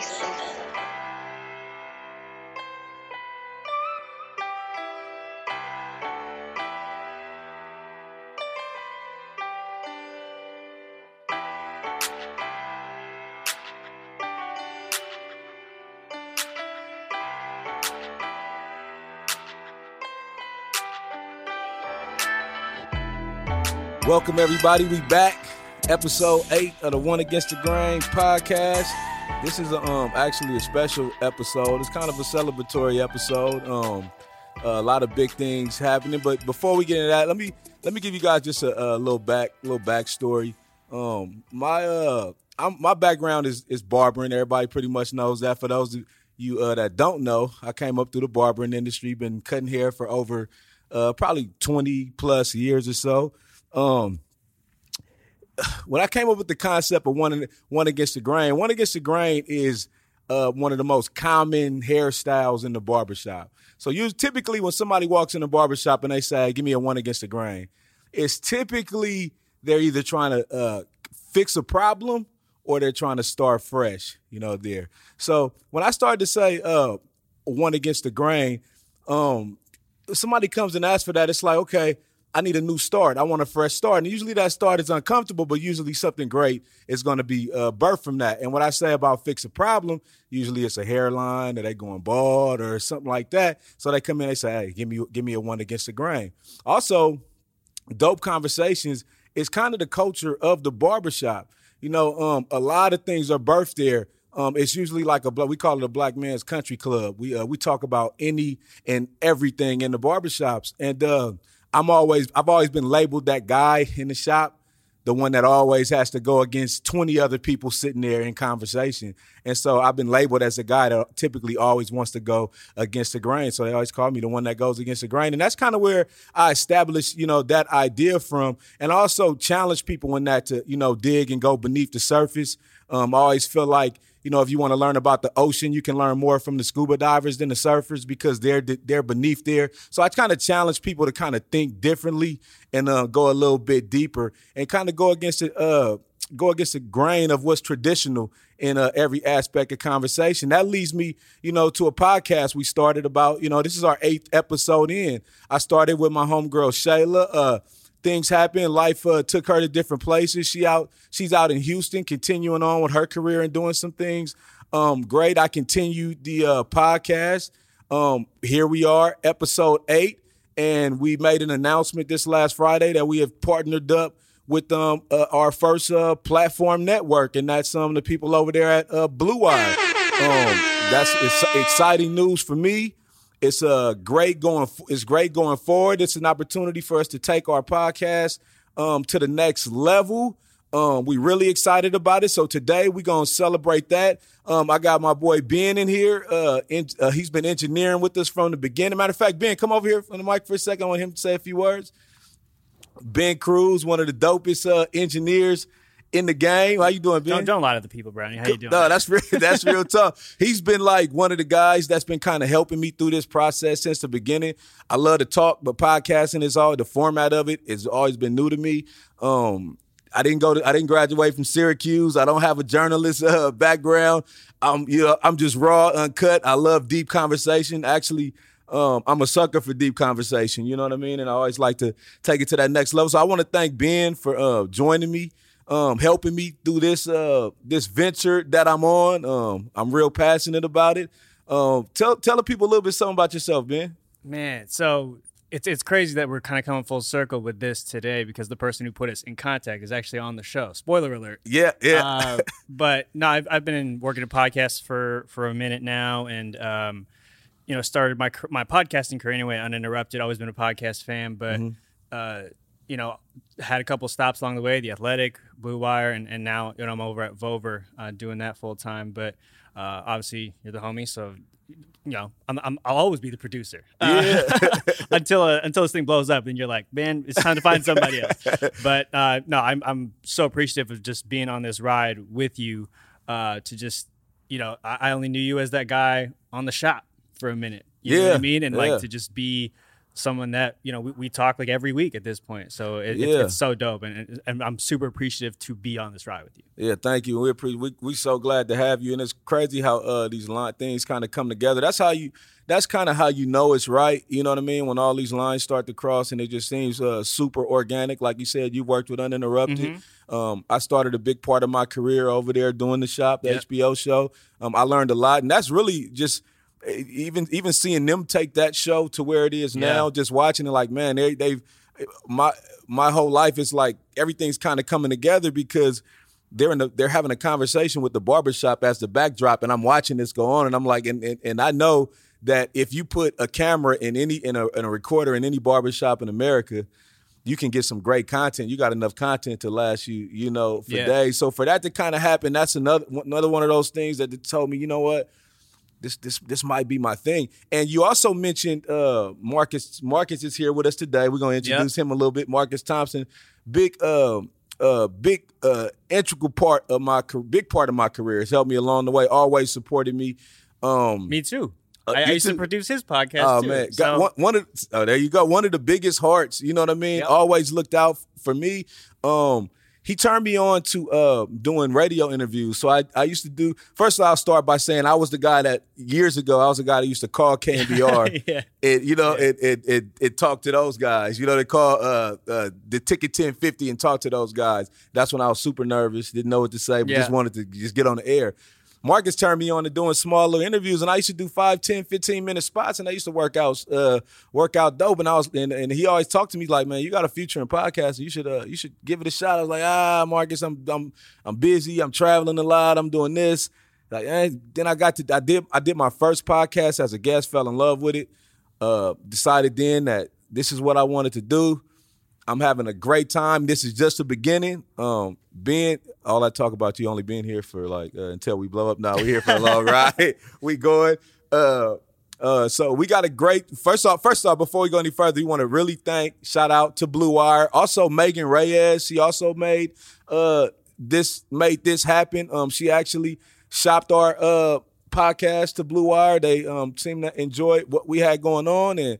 Welcome everybody. We back. Episode eight of the One Against the Grain podcast. This is a, um actually a special episode. It's kind of a celebratory episode. Um, a lot of big things happening. But before we get into that, let me let me give you guys just a, a little back little backstory. Um, my uh, I'm, my background is is barbering. Everybody pretty much knows that. For those of you uh, that don't know, I came up through the barbering industry. Been cutting hair for over uh, probably 20 plus years or so. Um, when I came up with the concept of one one against the grain, one against the grain is uh, one of the most common hairstyles in the barbershop. So you typically when somebody walks in the barbershop and they say, "Give me a one against the grain," it's typically they're either trying to uh, fix a problem or they're trying to start fresh. You know, there. So when I started to say uh, one against the grain, um, somebody comes and asks for that, it's like, okay, I need a new start. I want a fresh start. And usually that start is uncomfortable, but usually something great is going to be uh, birthed from that. And what I say about fix a problem, usually it's a hairline or they going bald or something like that. So they come in, they say, hey, give me, give me a one against the grain. Also, dope conversations is kind of the culture of the barbershop. You know, um, a lot of things are birthed there. Um, it's usually like a we call it a black man's country club. We uh, we talk about any and everything in the barbershops. And uh, I'm always I've always been labeled that guy in the shop, the one that always has to go against 20 other people sitting there in conversation. And so I've been labeled as a guy that typically always wants to go against the grain. So they always call me the one that goes against the grain. And that's kind of where I established, you know, that idea from and also challenge people in that to, you know, dig and go beneath the surface. Um, I always feel like you know, if you want to learn about the ocean, you can learn more from the scuba divers than the surfers because they're they're beneath there. So I kind of challenge people to kind of think differently and uh, go a little bit deeper and kind of go against it. Uh, go against the grain of what's traditional in uh, every aspect of conversation. That leads me, you know, to a podcast we started about. You know, this is our eighth episode in. I started with my homegirl Shayla. Uh, things happen. Life uh, took her to different places. She out. She's out in Houston, continuing on with her career and doing some things. Um, great. I continued the uh, podcast. Um, here we are, episode eight, and we made an announcement this last Friday that we have partnered up with um, uh, our first uh, platform network, and that's some of the people over there at uh, Blue Wire. Um, that's exciting news for me. It's a great going. It's great going forward. It's an opportunity for us to take our podcast um, to the next level. Um, we really excited about it. So today we're gonna celebrate that. Um, I got my boy Ben in here. Uh, in, uh, he's been engineering with us from the beginning. Matter of fact, Ben, come over here on the mic for a second. I want him to say a few words. Ben Cruz, one of the dopest uh, engineers in the game. How you doing, Ben? Don't, don't lie to the people, Brownie. How you doing? No, that's real, that's real tough. He's been like one of the guys that's been kind of helping me through this process since the beginning. I love to talk, but podcasting is all the format of it has always been new to me. Um, I didn't go to I didn't graduate from Syracuse. I don't have a journalist uh, background. I'm you know I'm just raw, uncut. I love deep conversation. Actually, um, I'm a sucker for deep conversation. You know what I mean? And I always like to take it to that next level. So I want to thank Ben for uh, joining me um, helping me through this uh, this venture that I'm on. Um, I'm real passionate about it. Um, tell tell the people a little bit something about yourself, Ben. Man, so it's it's crazy that we're kind of coming full circle with this today because the person who put us in contact is actually on the show. Spoiler alert. Yeah, yeah. Uh, but no, I've, I've been working in podcasts for for a minute now, and um, you know, started my my podcasting career anyway uninterrupted. Always been a podcast fan, but. Mm-hmm. Uh, you know, had a couple stops along the way, the Athletic, Blue Wire, and, and now you know I'm over at Vover uh, doing that full time. But uh, obviously you're the homie, so you know I'm, i will always be the producer uh, yeah. until uh, until this thing blows up. Then you're like, man, it's time to find somebody else. But uh, no, I'm I'm so appreciative of just being on this ride with you uh, to just you know I, I, only knew you as that guy on the shop for a minute. You yeah, know what I mean? And yeah. like to just be someone that you know we, we talk like every week at this point. So it, Yeah. it's, it's so dope, and, and I'm super appreciative to be on this ride with you. Yeah, thank you. We appre- we we so glad to have you, and it's crazy how uh these line things kind of come together. That's how you. That's kind of how you know it's right. You know what I mean? When all these lines start to cross, and it just seems uh, super organic. Like you said, you worked with Uninterrupted. Mm-hmm. Um, I started a big part of my career over there doing the shop, the Yep. HBO show. Um, I learned a lot, and that's really just even even seeing them take that show to where it is Yeah. now. Just watching it, like man, they they've my my whole life is like everything's kind of coming together because they're in the, they're having a conversation with the barbershop as the backdrop and I'm watching this go on and I'm like and, and, and I know that if you put a camera in any in a, in a recorder in any barbershop in America you can get some great content you got enough content to last you you know for Yeah. days so for that to kind of happen that's another another one of those things that told me you know what this this this might be my thing. And you also mentioned uh, Marcus. Marcus is here with us today. We're gonna introduce him a little bit. Marcus Thompson, big uh, uh, big uh, integral part of my big part of my career. Has helped me along the way. Always supported me. Um, Me too. Uh, I, I used too. to produce his podcast. Oh too. man, got one, one of oh, there you go. One of the biggest hearts. You know what I mean? Yep. Always looked out for me. Um, he turned me on to uh, doing radio interviews. So I, I used to do. First, of all, I'll start by saying I was the guy that years ago I was the guy that used to call KNBR. yeah. It you know it, it it it talked to those guys. You know they call uh, uh the ticket ten fifty and talk to those guys. That's when I was super nervous, didn't know what to say, but Yeah. just wanted to just get on the air. Marcus turned me on to doing small little interviews, and I used to do 5, 10, 15 minute spots, and I used to work out, uh, work out dope. And I was, and, and he always talked to me like, "Man, you got a future in podcasting. You should, uh, you should give it a shot." I was like, "Ah, Marcus, I'm, I'm, I'm busy. I'm traveling a lot. I'm doing this." Like, eh. then I got to, I did, I did my first podcast as a guest. Fell in love with it. Uh, decided then that this is what I wanted to do. I'm having a great time. This is just the beginning. Um, being all I talk about you only being here for like uh, until we blow up. Now we're here for a long ride. we going. Uh, uh, so we got a great. First off, first off, before we go any further, we want to really thank, shout out to Blue Wire. Also, Megan Reyes. She also made uh this made this happen. Um, she actually shopped our uh podcast to Blue Wire. They um seemed to enjoy what we had going on and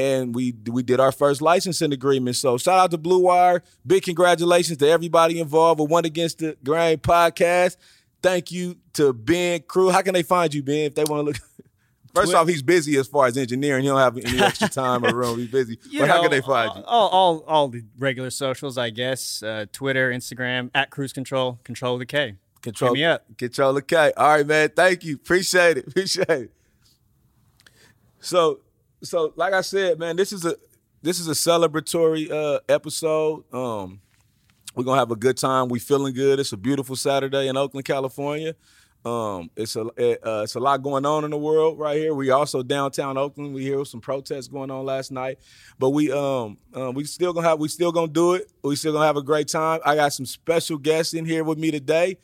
and we we did our first licensing agreement. So shout out to Blue Wire. Big congratulations to everybody involved with One Against the Grain podcast. Thank you to Ben Cruz. How can they find you, Ben, if they want to look? First off, he's busy as far as engineering. He don't have any extra time or room. He's busy. You but how can they find you? All, all, all the regular socials, I guess. Uh, Twitter, Instagram, at Cruise Control, Control the K. Control Hit me up. Control the K. All right, man. Thank you. Appreciate it. Appreciate it. So, so like I said, man, this is a this is a celebratory uh episode. Um, we're gonna have a good time. We feeling good. It's a beautiful Saturday in Oakland, California. Um, it's a it, uh, it's a lot going on in the world right here. We also downtown Oakland. We hear some protests going on last night, but we um uh, we still gonna have we still gonna do it. We still gonna have a great time. I got some special guests in here with me today.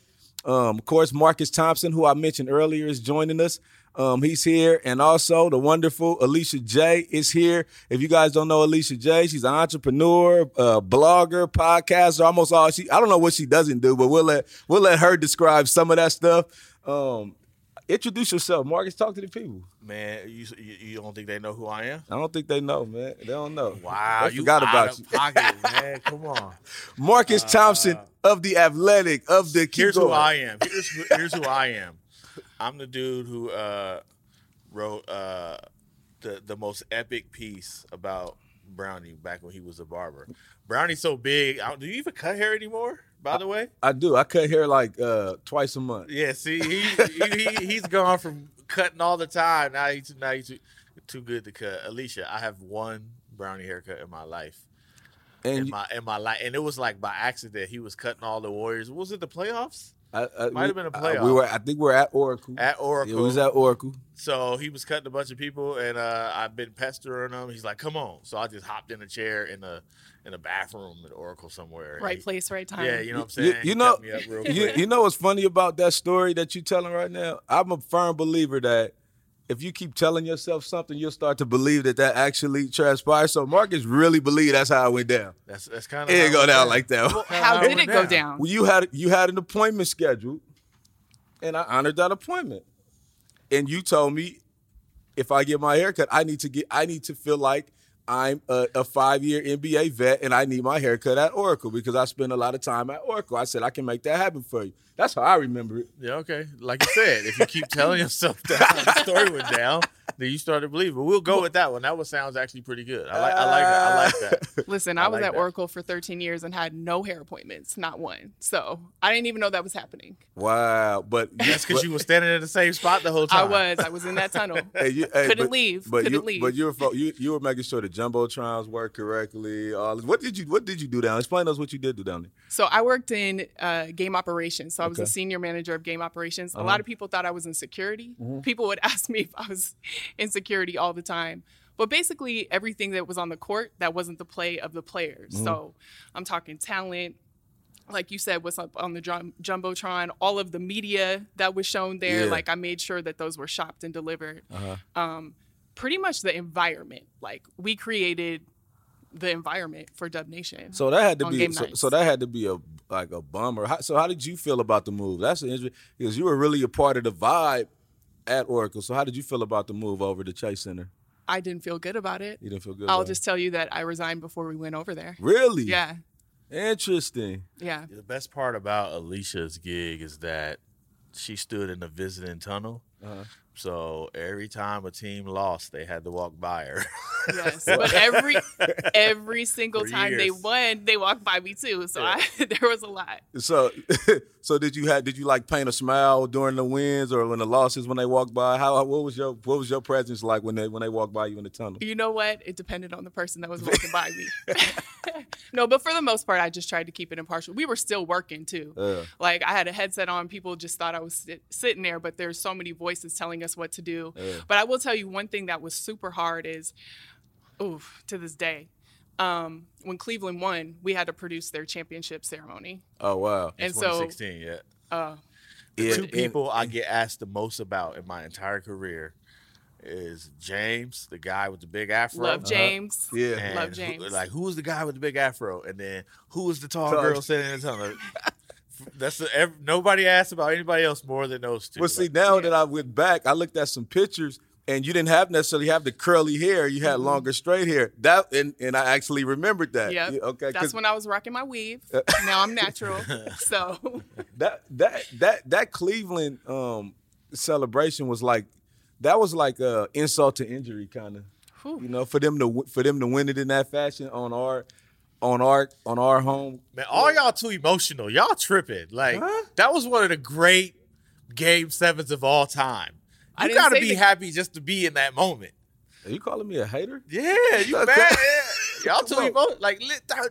Um, of course, Marcus Thompson, who I mentioned earlier, is joining us. Um, he's here, and also the wonderful Alicia J is here. If you guys don't know Alicia J, she's an entrepreneur, uh, blogger, podcaster, almost all she. I don't know what she doesn't do, but we'll let we'll let her describe some of that stuff. Um, introduce yourself, Marcus. Talk to the people. Man, you, you don't think they know who I am? I don't think they know, man. They don't know. Wow, they you forgot out about you. pocket, man. Come on. Marcus Thompson of the Athletic of the. keep Here's who. I am. Here's here's who I am. I'm the dude who uh, wrote uh, the the most epic piece about Brownie back when he was a barber. Brownie's so big. I- Do you even cut hair anymore? By the way, I do. I cut hair like uh, twice a month. yeah. See, he, he, he he's gone from cutting all the time. Now he's now he's too, too good to cut. Alicia, I have one Brownie haircut in my life. And in you- my in my life, and it was like by accident. He was cutting all the Warriors. Was it the playoffs I, I, Might have been a I- playoff. we were. I think we we're at Oracle. at Oracle? Yeah, we was at Oracle. so he was cutting a bunch of people, and uh, I've been pestering him. He's like, "Come on!" So I just hopped in a chair in a in a bathroom at Oracle somewhere. Right he- place, right time. Yeah, you know what I'm saying. you He know, me up real you, you know what's funny about that story that you're telling right now? I'm a firm believer that if you keep telling yourself something, you'll start to believe that that actually transpires. So Marcus really believed that's how it went down. That's that's kind It of didn't go down like that. How did it go down? down? Well, you had you had an appointment scheduled, and I honored that appointment. And you told me if I get my haircut, I need to get I need to feel like I'm a, a five year NBA vet and I need my haircut at Oracle because I spend a lot of time at Oracle. I said I can make that happen for you. That's how I remember it. Yeah, okay. Like you said, if you keep telling yourself that how the story went down, then you start to believe. But we'll go with that one. That one sounds actually pretty good. I like. I like. That. I like that. Listen, I, I was like at that. Oracle for 13 years and had no hair appointments, not one. So I didn't even know that was happening. Wow, but That's because you were standing in the same spot the whole time. I time. was. I was in that tunnel. Hey, you, hey, Couldn't but- leave. But Couldn't you, leave. But you were you you were making sure the jumbotrons worked correctly. All what did you what did you do down? Explain to us what you did do down there. So I worked in uh, game operations. So I was Okay. a senior manager of game operations. A Uh-huh. lot of people thought I was in security. People would ask me if I was in security all the time. But basically, everything that was on the court that wasn't the play of the players. So I'm talking talent. Like you said, what's up on the jum- jumbotron? All of the media that was shown there. Yeah. Like I made sure that those were shopped and delivered. Uh-huh. Um, pretty much the environment. Like we created the environment for Dub Nation. So that had to be so, so that had to be a like a bummer. How, so how did you feel about the move? That's an interesting because you were really a part of the vibe at Oracle. So how did you feel about the move over to Chase Center? I didn't feel good about it. You didn't feel good. I'll about it? just tell you that I resigned before we went over there. really Yeah, interesting. yeah. The best part about Alicia's gig is that she stood in the visiting tunnel. Uh-huh. So every time a team lost, they had to walk by her. Yes, but every every single For time they won, they walked by me too. So I, there was a lot. So so did you have did you like paint a smile during the wins or when the losses when they walked by? How what was your what was your presence like when they when they walked by you in the tunnel? You know what? It depended on the person that was walking by me. no, but for the most part, I just tried to keep it impartial. We were still working too. Yeah. Like I had a headset on, people just thought I was sit- sitting there, but there's so many voices telling us what to do. Yeah. But I will tell you one thing that was super hard is, oof, to this day, um, when Cleveland won, we had to produce their championship ceremony. Oh wow. And so, 2016, yeah. uh, Yeah, Two and- people I get asked the most about in my entire career is James, the guy with the big afro. love James. Yeah. and Love who- James. like, who was the guy with the big afro? And then who was the tall Tall- girl sitting in the tunnel? That's the, ev- nobody asked about anybody else more than those two. Well, see, Like, now that I went back, I looked at some pictures, and you didn't have necessarily have the curly hair. You had longer straight hair. That and, and I actually remembered that. Yep. Yeah, okay. 'cause That's when I was rocking my weave. now I'm natural. So that that that that Cleveland um, celebration was like that was like a insult to injury kind of. Whew. You know, for them to for them to win it in that fashion on our on our on our home. man, all y'all too emotional. Y'all tripping. Like Huh? that was one of the great game sevens of all time. I You didn't gotta be the- happy just to be in that moment. Are you calling me a hater? Yeah, you Okay. mad? Yeah. Y'all too Come on. emotional. Like lit- that-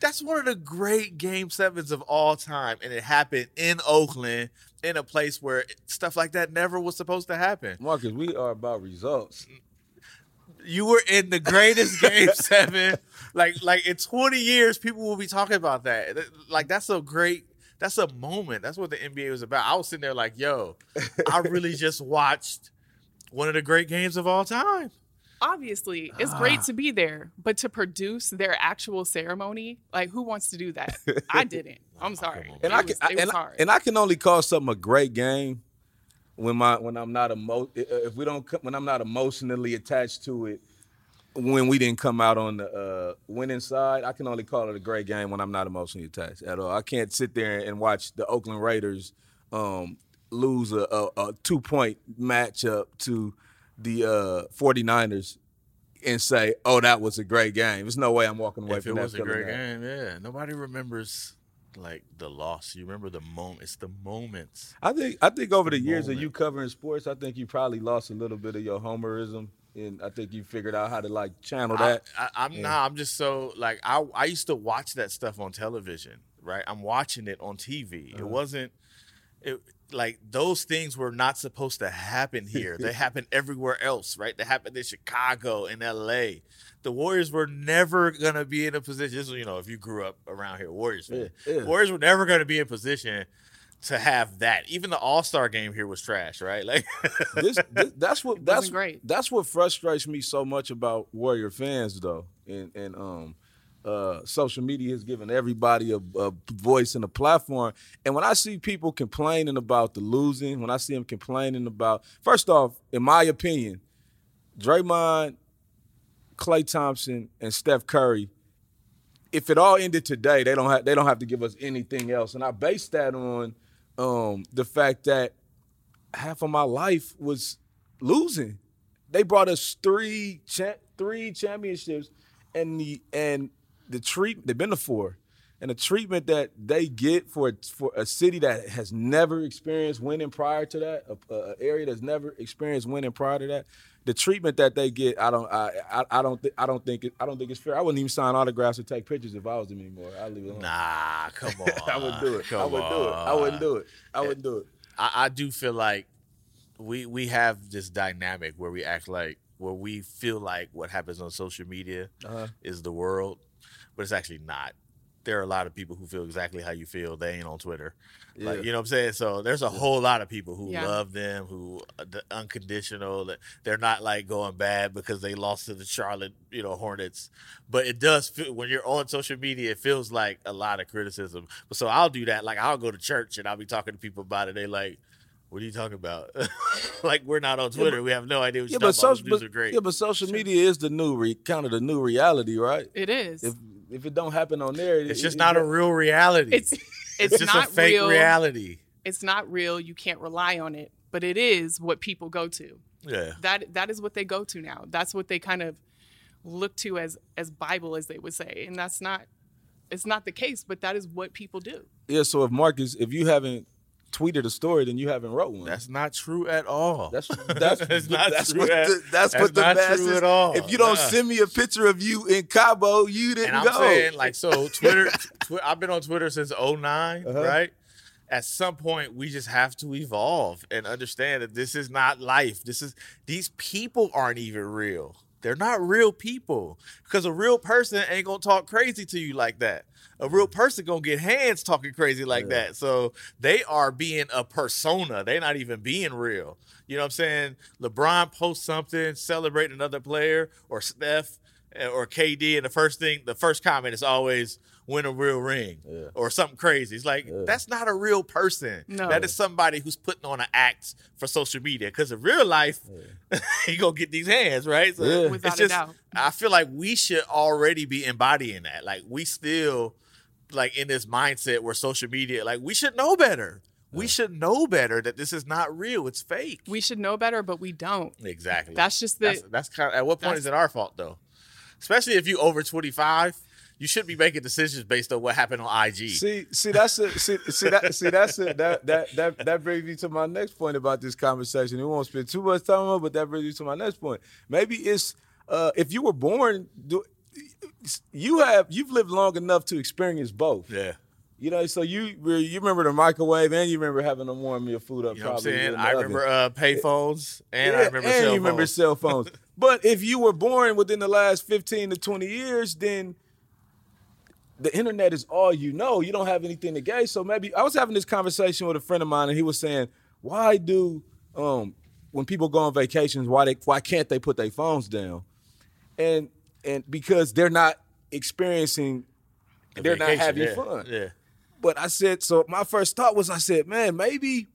that's one of the great game sevens of all time, and it happened in Oakland, in a place where stuff like that never was supposed to happen. Marcus, we are about results. You were in the greatest game seven. Like, like in 20 years, people will be talking about that. Like, that's a great. That's a moment. That's what the NBA was about. I was sitting there like, yo, I really just watched one of the great games of all time. obviously it's Ah. great to be there, but to produce their actual ceremony, like who wants to do that? I didn't. I'm sorry. And it I was, can, it was and, I, hard. and I can only call something a great game when my when I'm not emo- if we don't when I'm not emotionally attached to it. When we didn't come out on the uh, winning side, I can only call it a great game when I'm not emotionally attached at all. I can't sit there and watch the Oakland Raiders um, lose a, a, a two point matchup to the uh, 49ers and say, "Oh, that was a great game." There's no way I'm walking away if from it that It was a great that. game, yeah. Nobody remembers like the loss. You remember the moment. It's the moments. I think I think over the the years of you covering sports, I think you probably lost a little bit of your homerism, and I think you figured out how to like channel that. I, I, I'm nah. I'm just so like I I used to watch that stuff on television. Right, I'm watching it on TV. Uh-huh. It wasn't. It like those things were not supposed to happen here. they happened everywhere else. Right, they happened in Chicago, in L.A. The Warriors were never gonna be in a position. This you know, if you grew up around here, Warriors fan, Yeah, yeah. Warriors were never gonna be in position to have that. Even the All Star game here was trash. Right, like this, this that's what that's great. that's what frustrates me so much about Warrior fans though, and and um. Uh, social media has given everybody a, a voice and a platform. And when I see people complaining about the losing, when I see them complaining about, first off, in my opinion, Draymond Klay Thompson and Steph Curry, if it all ended today, they don't have they don't have to give us anything else. And I base that on um, the fact that half of my life was losing. They brought us three cha- three championships, and the and the treat they've been to four, and the treatment that they get for for a city that has never experienced winning prior to that, a, a area that's never experienced winning prior to that, the treatment that they get, I don't, I, I, I don't, th- I don't think, it, I don't think it's fair. I wouldn't even sign autographs or take pictures if I was them anymore. I leave it alone. Nah, come on. I wouldn't do it. Come I wouldn't do it. I wouldn't do it. I wouldn't do it. I, I do feel like we we have this dynamic where we act like where we feel like what happens on social media Uh-huh. is the world, but it's actually not. There are a lot of people who feel exactly how you feel. They ain't on Twitter, like you know what I'm saying. So there's a whole lot of people who Yeah. love them, who uh, the unconditional. That they're not like going bad because they lost to the Charlotte, you know, Hornets. But it does feel when you're on social media, it feels like a lot of criticism. But so I'll do that. Like I'll go to church and I'll be talking to people about it. They like. What are you talking about? like we're not on Twitter. we have no idea what Yeah, you're but talking about. social, Those dudes but, are great. yeah, but social media is the new, re, kind of the new reality, right? It is. If if it don't happen on there, it's it- just it- not a real reality. it's it's, it's just not a fake real. reality. It's not real. You can't rely on it, but it is what people go to. Yeah. That that is what they go to now. That's what they kind of look to as as Bible, as they would say, and that's not. It's not the case, but that is what people do. Yeah. So if Marcus, if you haven't tweeted a story, then you haven't wrote one. That's not true at all. That's that's It's not that's true what at- the, that's, that's what the true masses. at all. If you don't Nah. send me a picture of you in Cabo, you didn't and I'm go. saying like so Twitter. tw- I've been on Twitter since 9 Uh-huh. right? At some point, we just have to evolve and understand that this is not life. This is these people aren't even real. They're not real people because a real person ain't gonna talk crazy to you like that. A real person gonna get hands talking crazy like that. So they are being a persona. They're not even being real. You know what I'm saying? LeBron posts something, celebrate another player, or Steph eh, or KD, and the first thing, the first comment is always win a real ring Yeah. or something crazy. It's like that's not a real person. No. That is somebody who's putting on an act for social media. Because in real life, you gonna get these hands, right? So Yeah. Without it's a just, doubt. I feel like we should already be embodying that. Like we still like in this mindset where social media, like we should know better. We should know better that this is not real. It's fake. We should know better, but we don't. Exactly. That's just the that's, that's kind of, at what point is it our fault though? Especially if you over 25, you should be making decisions based on what happened on IG. See, see, that's it. See, see that. See, that's it. That that that that brings me to my next point about this conversation. We won't spend too much time on, it, but that brings me to my next point. Maybe it's uh, if you were born, do, you have you've lived long enough to experience both. yeah. You know, so you you remember the microwave and you remember having to warm your food up. You know what I'm saying? I remember uh, payphones and I remember and cell you remember phones. cell phones. but if you were born within the last 15 to 20 years, then the internet is all you know. You don't have anything to gain. So maybe I was having this conversation with a friend of mine, and he was saying, "Why do um, when people go on vacations, why they why can't they put their phones down?" And and because they're not experiencing, The they're not having yeah. fun. Yeah. But I said, so my first thought was, I said, man, maybe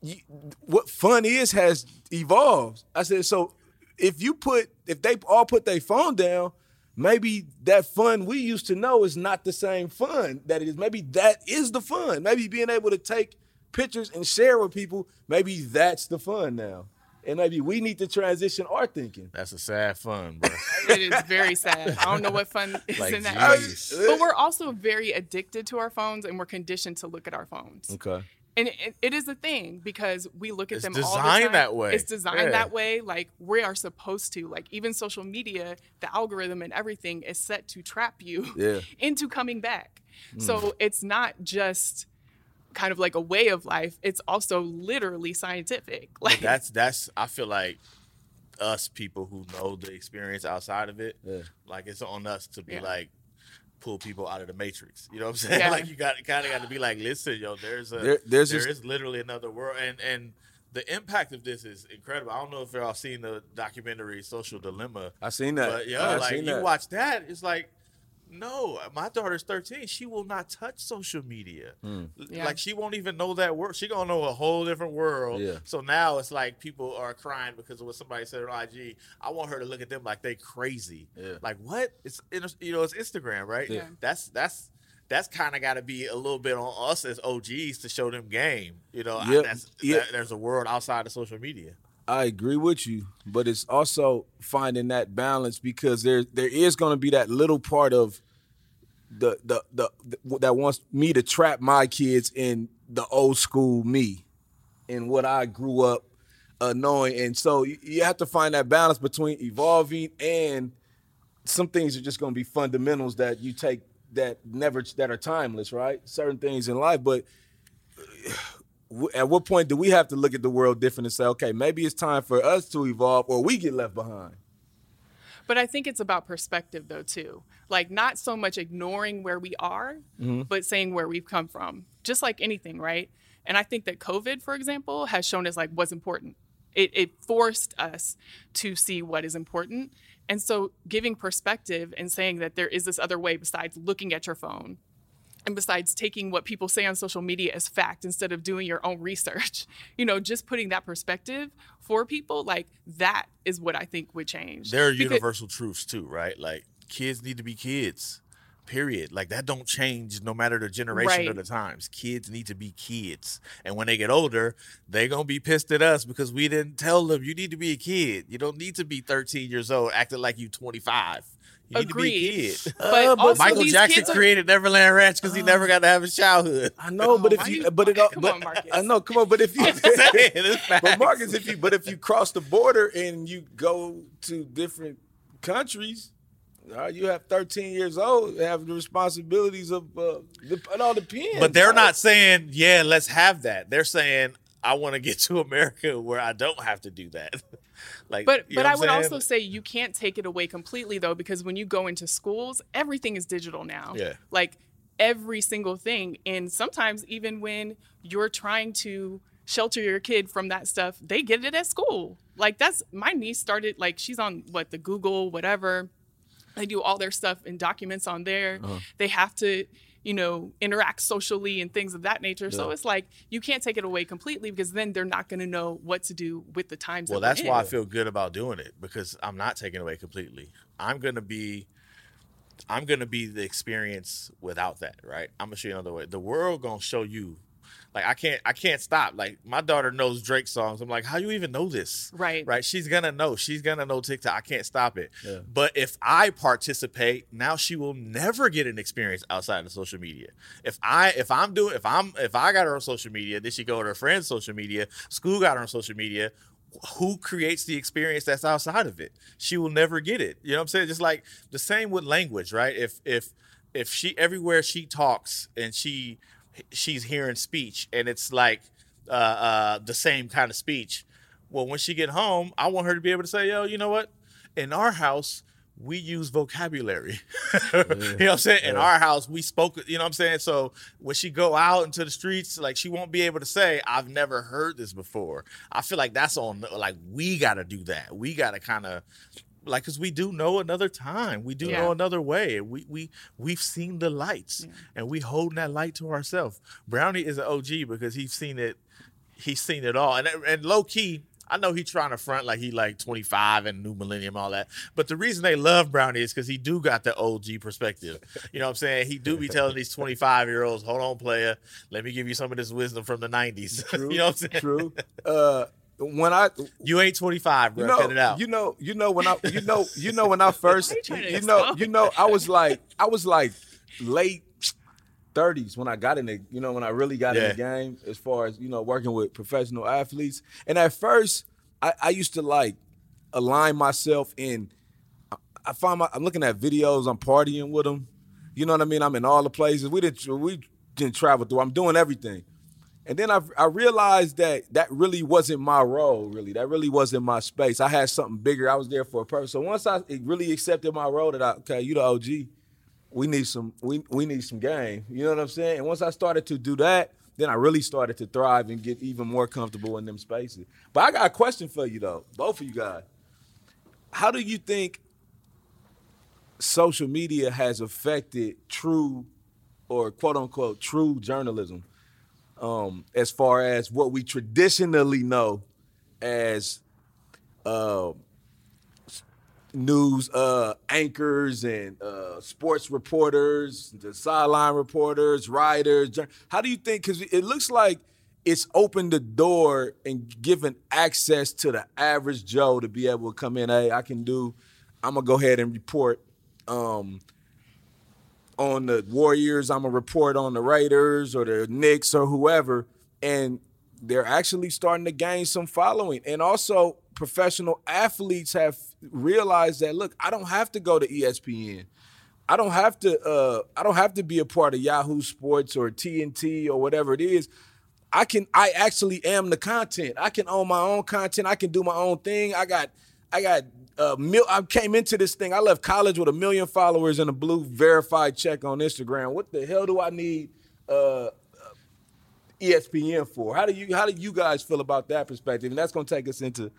you, what fun is has evolved. I said, so if you put, if they all put their phone down, maybe that fun we used to know is not the same fun that it is. Maybe that is the fun. Maybe being able to take pictures and share with people, maybe that's the fun now. And maybe we need to transition our thinking. That's a sad fun, bro. it is very sad. I don't know what fun is Like, in that. jeez. But we're also very addicted to our phones and we're conditioned to look at our phones. Okay. And it, it is a thing because we look at It's them all the designed time. that way. It's designed Yeah. that way. Like we are supposed to. Like even social media, the algorithm and everything is set to trap you Yeah. into coming back. Hmm. So it's not just kind of like a way of life. It's also literally scientific. Like that's that's I feel like us people who know the experience outside of it, Yeah. like it's on us to be Yeah. like pull people out of the matrix. You know what I'm saying? Yeah. Like you got kind of got to be like, listen, yo, there's a There- there's there this- is literally another world, and and the impact of this is incredible. I don't know if y'all seen the documentary Social Dilemma, I seen that. but yeah, I like you that. watch that, it's like No, my daughter's 13. She will not touch social media. Hmm. L- Yeah. Like she won't even know that word. She gonna know a whole different world. Yeah. So now it's like people are crying because of what somebody said on IG. I want her to look at them like they crazy. Yeah. Like what? It's in- you know it's Instagram, right? Yeah. That's that's that's kind of got to be a little bit on us as OGs to show them game. You know, I- Yep. that's, Yeah. that- there's a world outside of social media. I agree with you, but it's also finding that balance because there there is going to be that little part of the, the the the that wants me to trap my kids in the old school me, in what I grew up uh, knowing, and so you, you have to find that balance between evolving and some things are just going to be fundamentals that you take that never that are timeless, right? Certain things in life, but at what point do we have to look at the world different and say, okay, maybe it's time for us to evolve or we get left behind? But I think it's about perspective, though, too. Like, not so much ignoring where we are, mm-hmm. but saying where we've come from, just like anything, right? And I think that COVID, for example, has shown us like what's important. It, it forced us to see what is important. And so, giving perspective and saying that there is this other way besides looking at your phone and besides taking what people say on social media as fact instead of doing your own research, you know, just putting that perspective for people, like that is what I think would change. There are Because- universal truths too, right? Like kids need to be kids. Period. Like that don't change no matter the generation or the times. Kids need to be kids. And when they get older, they're gonna be pissed at us because we didn't tell them you need to be a kid. You don't need to be 13 years old acting like you 25. You need Agreed. be a kid. But Uh, but Michael these Jackson kids are- created Neverland Ranch because he never got to have his childhood. I know, but Oh, if you, you- but it, all- come but, on, Marcus. I know, come on, but if you, I'm saying, it's but. Marcus, if you, but if you cross the border and you go to different countries, uh, you have 13 years old, have the responsibilities of, uh, the, it all depends. But they're right? not saying, yeah, let's have that. They're saying, I want to get to America where I don't have to do that. like, But but I would I'm also say you can't take it away completely though because when you go into schools, everything is digital now. Yeah. Like every single thing and sometimes even when you're trying to shelter your kid from that stuff, they get it at school. Like that's my niece started like she's on what the Google whatever. They do all their stuff and documents on there. Uh-huh. They have to you know, interact socially and things of that nature. So it's like you can't take it away completely because then they're not going to know what to do with the times. Well, that that's why I feel good about doing it because I'm not taking away completely. I'm gonna be, I'm gonna be the experience without that, right? I'm gonna show you another way. The world gonna show you. Like I can't, I can't stop. Like my daughter knows Drake songs. I'm like, how you even know this? Right. right. She's gonna know. She's gonna know TikTok. I can't stop it. Yeah. But if I participate, now she will never get an experience outside of social media. If I, if I'm doing, if I'm, if I got her on social media, then she go to her friend's social media. School got her on social media who creates the experience that's outside of it she will never get it you know what i'm saying just like the same with language right if if if she everywhere she talks and she she's hearing speech and it's like uh uh the same kind of speech. Well when she get home i want her to be able to say yo you know what? In our house we use vocabulary. You know what i'm saying? In our house we spoke you know what i'm saying? So when she go out into the streets like she won't be able to say i've never heard this before. I feel like that's on like we gotta do that. We gotta kind of like because we do know another time we do Yeah. know another way we we we've seen the lights and we holding that light to ourselves brownie is an og because he's seen it he's seen it all and and low key I know he trying to front like he like 25 and new millennium all that. But the reason they love Brownie is because he do got the OG perspective. You know what I'm saying? He do be telling these 25 year olds, hold on, player, let me give you some of this wisdom from the 90s. True. you know what I'm saying? True. Uh, when I You ain't 25, bro. you know, Cut it out. you know, you know when I, you know, you know when I first, you you know, you know, I was like, I was like late thirties when I got in the, you know, when I really got in the game as far as you know working with professional athletes. And at first, I, I used to like align myself in. I- I find my, I'm looking at videos. I'm partying with them. You know what I mean? I'm in all the places. We didn't we didn't travel through. I'm doing everything. And then I, I realized that that really wasn't my role, really. That really wasn't my space. I had something bigger. I was there for a purpose. So once I really accepted my role that I, okay, you the OG, we need some we, we need some game. You know what I'm saying? And once I started to do that, then I really started to thrive and get even more comfortable in them spaces. But I got a question for you though, both of you guys. How do you think social media has affected true or quote unquote true journalism um, as far as what we traditionally know as uh, news uh, anchors and uh, sports reporters, the sideline reporters, writers. How do you think? Because it looks like it's opened the door and given access to the average Joe to be able to come in. Hey, I can do. I'm gonna go ahead and report. Um, on the Warriors, I'm gonna report on the Raiders or the Knicks or whoever, and they're actually starting to gain some following. And also, professional athletes have realized that look, I don't have to go to ESPN. I don't have to. Uh, I don't have to be a part of Yahoo Sports or TNT or whatever it is. I can. I actually am the content. I can own my own content. I can do my own thing. I got. I got. Uh, mil- I came into this thing. I left college with a million followers and a blue verified check on Instagram. What the hell do I need uh, ESPN for? How do you How do you guys feel about that perspective? And that's going to take us into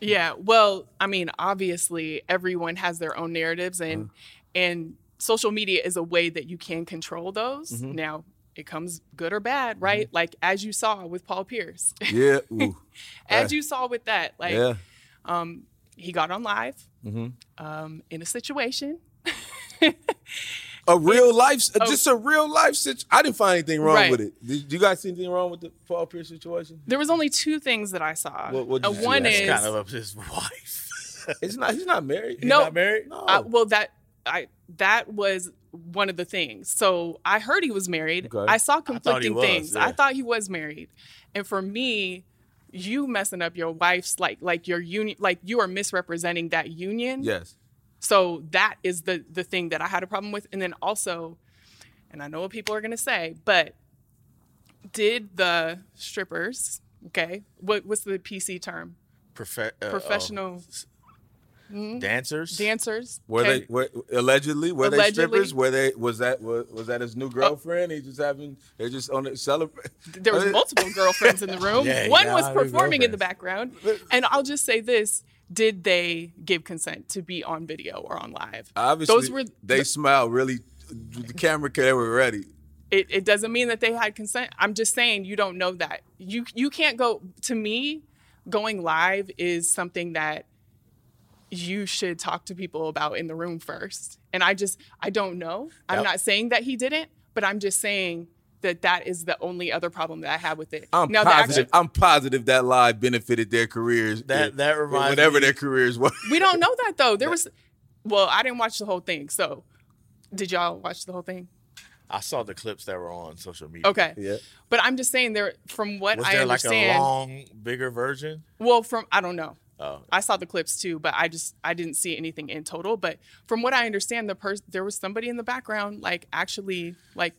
Yeah, well, I mean, obviously everyone has their own narratives and Uh-huh. and social media is a way that you can control those. Mm-hmm. Now, it comes good or bad, right? Like as you saw with Paul Pierce. yeah. As you saw with that, like yeah. He got on live Mm-hmm. um, in a situation. A real life, just a real life situation. I didn't find anything wrong Oh. Right. with it. Did you guys see anything wrong with the Paul Pierce situation? There was only two things that I saw. What- what'd Uh, one That's is Kind of up to his wife. It's not. He's not married. He's No. not married. No. Uh, well, that I that was one of the things. So I heard he was married. Okay. I saw thought he conflicting was, things. yeah. I thought he was married, and for me, you messing up your wife's like like your union, like you are misrepresenting that union. yes. So that is the the thing that I had a problem with, and then also, and I know what people are gonna say, but did the strippers? Okay, what what's the PC term? Profe- uh, oh, Professional dancers. dancers. Were okay? they were, allegedly? Were Allegedly. they strippers? Were they? Was that was, was that his new oh. girlfriend? he just having. They just on it celebrate. there was multiple girlfriends in the room. Yeah, One yeah, was performing in the background. And I'll just say this: Did they give consent to be on video or on live? Obviously, those were. they smiled really. The camera, they were ready. It, it doesn't mean that they had consent. I'm just saying you don't know that. You you can't go. To me, going live is something that you should talk to people about in the room first. And I just I don't know. I'm Yep. not saying that he didn't, but I'm just saying that that is the only other problem that I have with it. I'm now, positive. actual- I'm positive that live benefited their careers. That- in- that reminds whatever me- their careers were. We don't know that though. There was, well, I didn't watch the whole thing. So, did y'all watch the whole thing? I saw the clips that were on social media. Okay. Yeah. But I'm just saying there, from what Was I there like understand, a long, bigger version? well, from I don't know. Oh. I saw the clips too, but I just I didn't see anything in total. But from what I understand, the person there was somebody in the background like actually like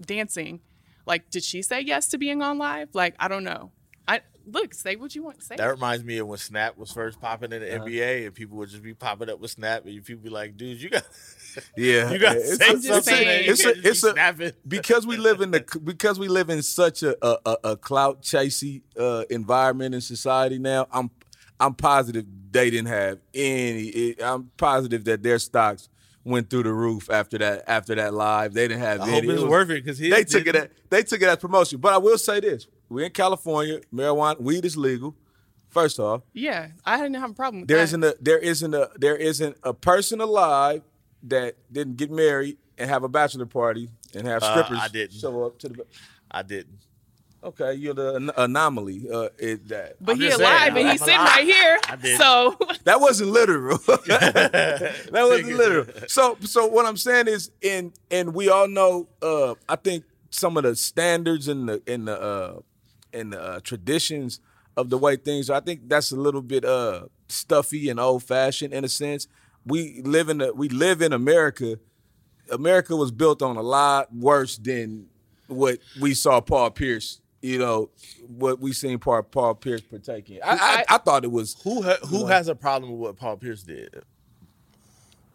dancing. Like, did she say yes to being on live? Like, I don't know. I look, say what you want to say. That reminds me of when Snap was first popping in the Uh-huh. NBA, and people would just be popping up with Snap, and people be like, "Dude, you got, Yeah, you got to It's say a- I'm just something. saying. man. It's a- just be a- snapping." because we live in the because we live in such a a, a, a clout chasey uh, environment in society now. I'm I'm positive they didn't have any. It, I'm positive that their stocks went through the roof after that after that live. They didn't have. I any. hope It was- worth it because They took it. As, they took it as promotion. But I will say this: we're in California. Marijuana, weed is legal. First off, yeah, I didn't have a problem with there that. isn't a there isn't a there isn't a person alive that didn't get married and have a bachelor party and have Uh, strippers I didn't. show up to the. I didn't. Okay, you're the an- anomaly. Uh, it, that but I'm he alive saying, and he's sitting right here. So that wasn't literal. that wasn't literal. So, so what I'm saying is, and and we all know. Uh, I think some of the standards and the in the uh, and the uh, traditions of the way things. are, I think that's a little bit uh stuffy and old fashioned in a sense. We live in a, we live in America. America was built on a lot worse than what we saw Paul Pierce. You know what we seen Paul Paul Pierce partaking. I, I, I thought it was Who ha- who has a problem with what Paul Pierce did?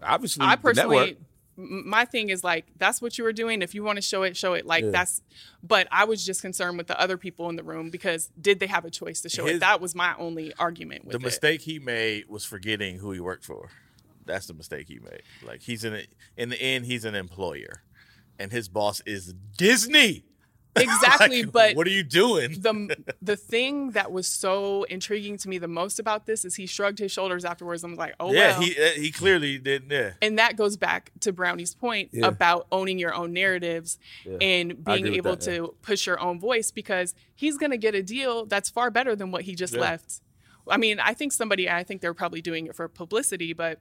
obviously I personally, my thing is like that's what you were doing. If you want to show it, show it. Like Yeah. that's. But I was just concerned with the other people in the room because did they have a choice to show His- it? That was my only argument with The it. mistake he made was forgetting who he worked for. That's the mistake he made. Like he's in a, in the end, he's an employer, and his boss is Disney. Exactly, Like, but what are you doing? the the thing that was so intriguing to me the most about this is he shrugged his shoulders afterwards. I'm like, oh yeah, well. he uh, he clearly didn't. Yeah, and that goes back to Brownie's point Yeah. about owning your own narratives and being able that, yeah. to push your own voice because he's going to get a deal that's far better than what he just Yeah. left. I mean, I think somebody, I think they're probably doing it for publicity, but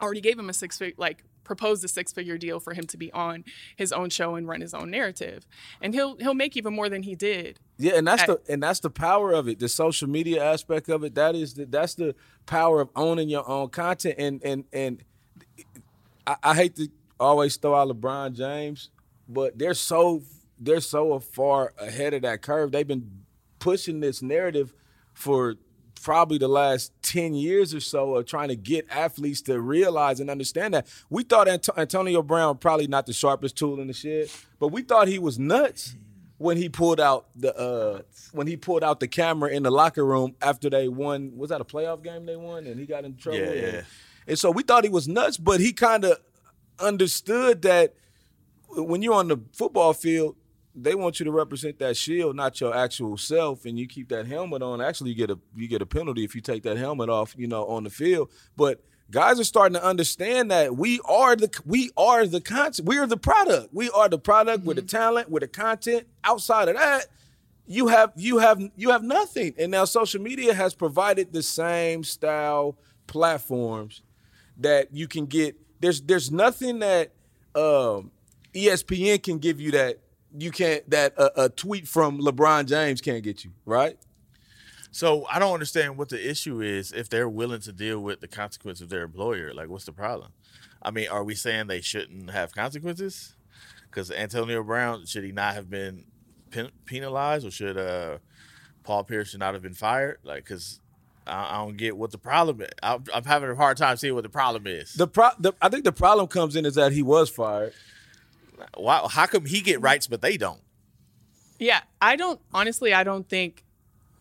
already gave him a six figure, like proposed a six figure deal for him to be on his own show and run his own narrative, and he'll he'll make even more than he did. Yeah, and that's I- the and that's the power of it. The social media aspect of it. That is the that's the power of owning your own content. And and and I, I hate to always throw out LeBron James, but they're so they're so far ahead of that curve. They've been pushing this narrative for probably the last 10 years or so of trying to get athletes to realize and understand that. We thought Ant- Antonio Brown probably not the sharpest tool in the shed, but we thought he was nuts when he pulled out the uh when he pulled out the camera in the locker room after they won was that a playoff game they won and he got in trouble Yeah, and, yeah. and so we thought he was nuts but he kind of understood that when you're on the football field they want you to represent that shield not your actual self and you keep that helmet on actually you get a you get a penalty if you take that helmet off you know on the field. But guys are starting to understand that we are the we are the content we are the product. We are the product we're the talent we're the content. Outside of that you have you have you have nothing. And now social media has provided the same style platforms that you can get. There's there's nothing that um, espn can give you that you can't that a, a tweet from lebron james can't get you right So I don't understand what the issue is if they're willing to deal with the consequence of their employer. Like, what's the problem? I mean, are we saying they shouldn't have consequences? Because Antonio Brown should he not have been pen- penalized, or should uh, Paul Pierce should not have been fired? Like, because I, I don't get what the problem is. I'm, I'm having a hard time seeing what the problem is. the pro the, i think the problem comes in is that he was fired Why? How come he get rights but they don't? Yeah, I don't honestly. I don't think.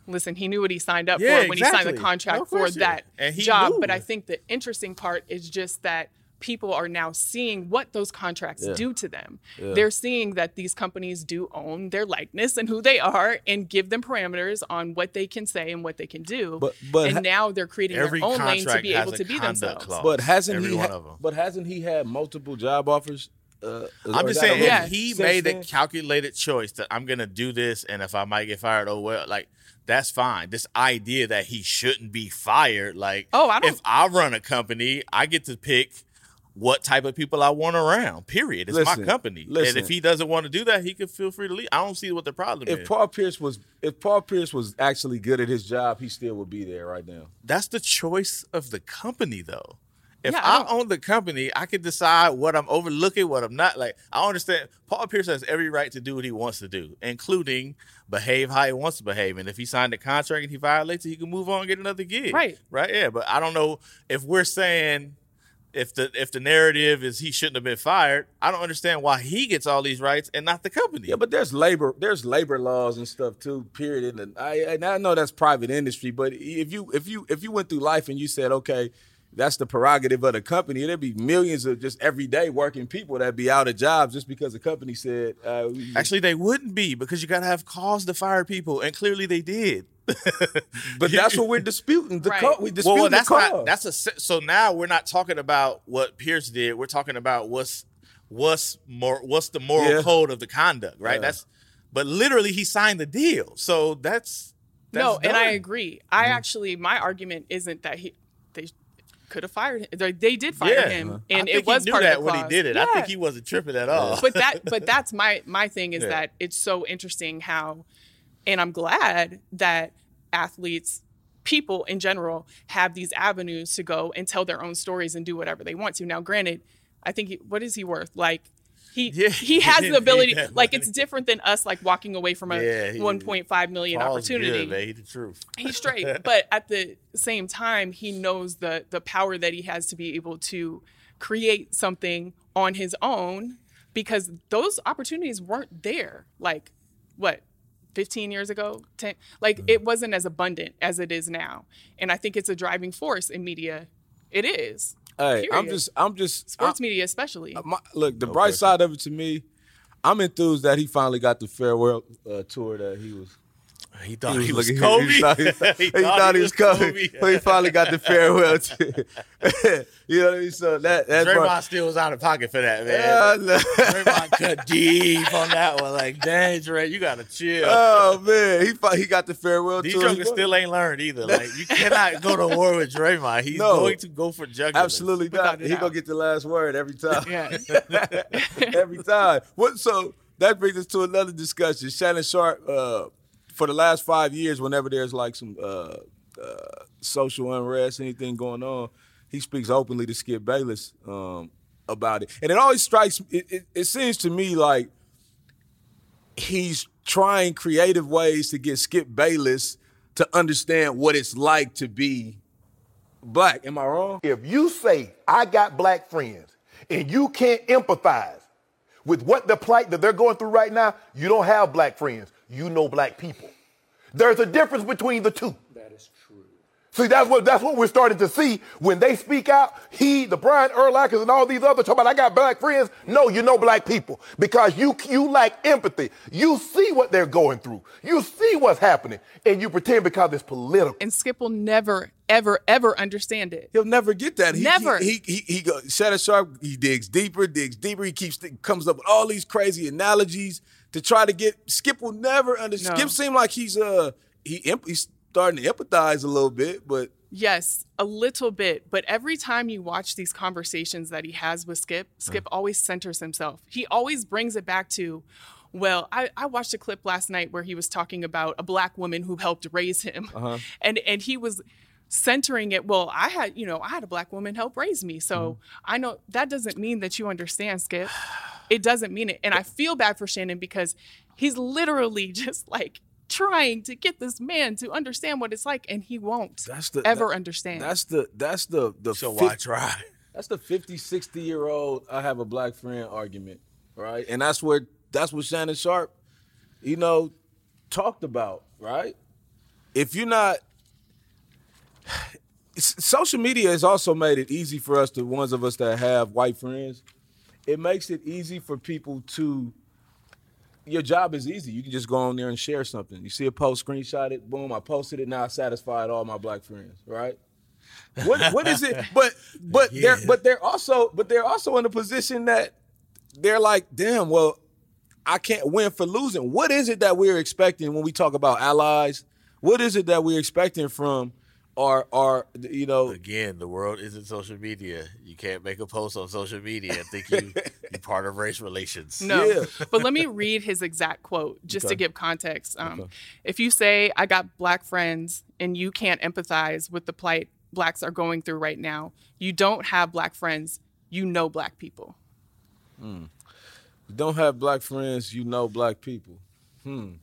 Listen, he knew what he signed up Yeah, for when he signed the contract Of for that did. And he job. knew. But I think the interesting part is just that people are now seeing what those contracts Yeah. do to them. Yeah. They're seeing that these companies do own their likeness and who they are, and give them parameters on what they can say and what they can do. But- but ha- and now they're creating their own lane to be able to be themselves. clause. but hasn't Every he one ha- of 'em. but hasn't he had multiple job offers uh, I'm just saying, Yeah. if he since made a then? calculated choice that I'm gonna do this, and if I might get fired, oh well, like that's fine. This idea that he shouldn't be fired, like, Oh, I don't- If I run a company, I get to pick what type of people I want around. Period. It's Listen, my company, and if he doesn't want to do that, he can feel free to leave. I don't see what the problem if is. Paul Pierce was if Paul Pierce was actually good at his job, he still would be there right now. that's the choice of the company, though. If Yeah, I I, own the company, I can decide what I'm overlooking, what I'm not. Like I understand, Paul Pierce has every right to do what he wants to do, including behave how he wants to behave. And if he signed a contract and he violates it, he can move on and get another gig. Right. right, yeah. But I don't know if we're saying if the if the narrative is he shouldn't have been fired. I don't understand why he gets all these rights and not the company. Yeah, but there's labor there's labor laws and stuff too. Period. And I and I know that's private industry, but if you if you if you went through life and you said, okay, that's the prerogative of the company, there'd be millions of just everyday working people that'd be out of jobs just because the company said. Uh, we- Actually, they wouldn't be because you got to have cause to fire people, and clearly they did. but that's what we're disputing. The Right. co- we disputing well, that's the cause. not that's a so now we're not talking about what Pierce did. We're talking about what's what's more what's the moral Yeah. code of the conduct, right? Yeah. That's but literally he signed the deal, so that's, that's no, and I agree. I actually, my argument isn't that he they could have fired him. They, did fire Yeah. him, and it was he knew part that of the when he did it. I think he wasn't tripping at all. but that, but that's my my thing is Yeah. that it's so interesting how, and I'm glad that athletes, people in general, have these avenues to go and tell their own stories and do whatever they want to. Now, granted, I think he, what is he worth? Like. He, Yeah, he has the ability didn't need that like it's different than us like walking away from a Yeah, he- 1.5 million opportunity good, man. He the truth. he's straight. But at the same time he knows the the power that he has to be able to create something on his own because those opportunities weren't there like what 15 years ago? 10 like mm-hmm. it wasn't as abundant as it is now. And i think it's a driving force in media. It is Hey, I'm just, I'm just, Sports I- media, especially. my, look, the No bright question. side of it to me, I'm enthused that he finally got the farewell uh, tour that he was. He thought he, was was looking- Kobe. He thought he, thought- he thought he was Kobe. So he finally got the farewell. To, you know what I mean? So that that's Draymond part- still was out of pocket for that, man. Yeah, no. Draymond cut deep on that one. Like, dang, Dre, you gotta chill. Oh man, he fi- he got the farewell These tour. jokers still ain't learned either. Like, you cannot go to war with Draymond. He's No. going to go for jugular. Absolutely Without not. a He gonna get the last word every time. yeah. every time. What? So that brings us to another discussion. Shannon Sharpe, uh, for the last five years, whenever there's like some uh, uh, social unrest, anything going on, he speaks openly to Skip Bayless um, about it, and it always strikes. It, it, it seems to me like he's trying creative ways to get Skip Bayless to understand what it's like to be black. Am I wrong? If you say, I got black friends, and you can't empathize with what the plight that they're going through right now, you don't have black friends. You know black people. There's a difference between the two. That is true. See, that's what that's what we're starting to see when they speak out. He, the Brian Urlachers, and all these others talking about I got black friends. No, you know black people because you you lack empathy. You see what they're going through. You see what's happening, and you pretend because it's political. And Skip will never, ever, ever understand it. He'll never get that. He, Never. He he he, he go, Shannon Sharpe. He digs deeper, digs deeper. He keeps comes up with all these crazy analogies to try to get. Skip will never understand. No. Skip seem like he's uh he he's starting to empathize a little bit, but Yes, a little bit. But every time you watch these conversations that he has with Skip, mm. Skip always centers himself. He always brings it back to, well, I, I watched a clip last night where he was talking about a black woman who helped raise him. Uh-huh. And and he was centering it, well, I had, you know, I had a black woman help raise me. So mm. I know that doesn't mean that you understand, Skip. It doesn't mean it. And I feel bad for Shannon because he's literally just like trying to get this man to understand what it's like and he won't that's the ever that- understand. That's the that's the the So fif- why try? That's the 50, 60 year old I have a black friend argument, right? And that's where that's what Shannon Sharpe, you know, talked about, right? If you're not social media has also made it easy for us, the ones of us that have white friends, it makes it easy for people to your job is easy. You can just go on there and share something. You see a post, screenshot it, boom, I posted it, now I satisfied all my black friends, right? What what is it? But but they're but they're also but they're also in a position that they're like, damn, well, I can't win for losing. What is it that we're expecting when we talk about allies? What is it that we're expecting from our our you know Again, the world isn't social media. You can't make a post on social media and think you you part of race relations. No. Yeah. but let me read his exact quote just Okay. to give context. Um, If you say, I got black friends and you can't empathize with the plight blacks are going through right now, you don't have black friends, you know black people. you don't have black friends, you know black people. Hmm.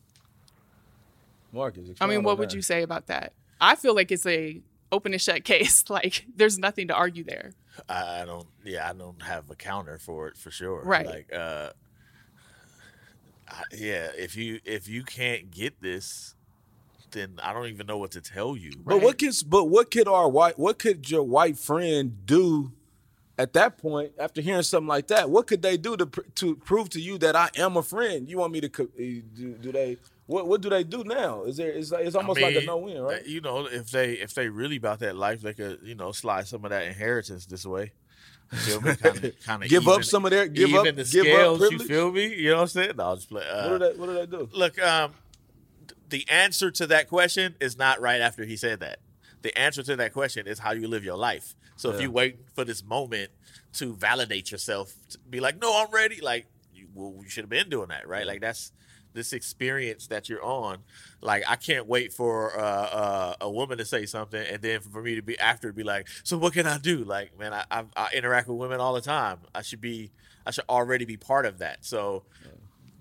Marcus, I mean, what would that. you say about that? I feel like it's a open and shut case. Like there's nothing to argue there. I I don't. Yeah, I don't have a counter for it for sure. Right. Like, uh, I, yeah, if you if you can't get this, then I don't even know what to tell you. But what could but what could our white what could your white friend do at that point after hearing something like that? What could they do to pr- to prove to you that I am a friend? You want me to co- eh, do, do they what what do they do now? Is there it's like it's almost like a no win, right? You know, if they if they really about that life, they could you know slide some of that inheritance this way. You feel me? Kind of, kind of Give up some of their- give up- even the give up scales. you feel me? You know what I'm saying? No, I'll just play. Uh, what do they what do they do? Look, um, the answer to that question is not right after he said that. The answer to that question is how you live your life. So if you wait for this moment to validate yourself, to be like, no, I'm ready. Like, you, well, you should have been doing that, right? Like that's this experience that you're on. Like, I can't wait for uh, uh, a woman to say something, and then for me to be after to be like, so what can I do? Like, man, I, I, I interact with women all the time. I should be, I should already be part of that. So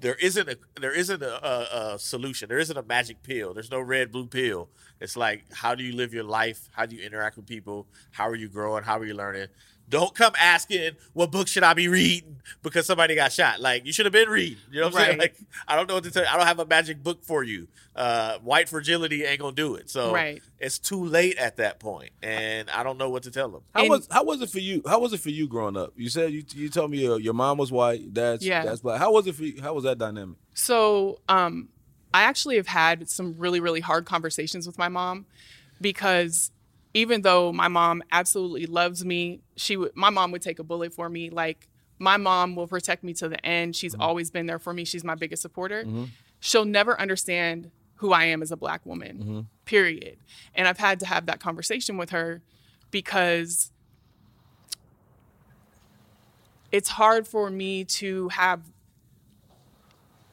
there isn't a there isn't a, a, a solution. There isn't a magic pill. There's no red blue pill. It's like how do you live your life? How do you interact with people? How are you growing? How are you learning? Don't come asking what book should I be reading because somebody got shot. Like you should have been reading. You know what I'm saying? Like I don't know what to tell you. I don't have a magic book for you. Uh, white fragility ain't gonna do it. So Right. it's too late at that point, and I don't know what to tell them. How And- was how was it for you? How was it for you growing up? You said you you told me your, your mom was white, dad's Yeah. dad's black. How was it for you? How was that dynamic? So, um, I actually have had some really, really hard conversations with my mom because even though my mom absolutely loves me, she would my mom would take a bullet for me. Like my mom will protect me to the end. She's mm-hmm. always been there for me. She's my biggest supporter. Mm-hmm. She'll never understand who I am as a black woman. Mm-hmm. Period. And I've had to have that conversation with her because it's hard for me to have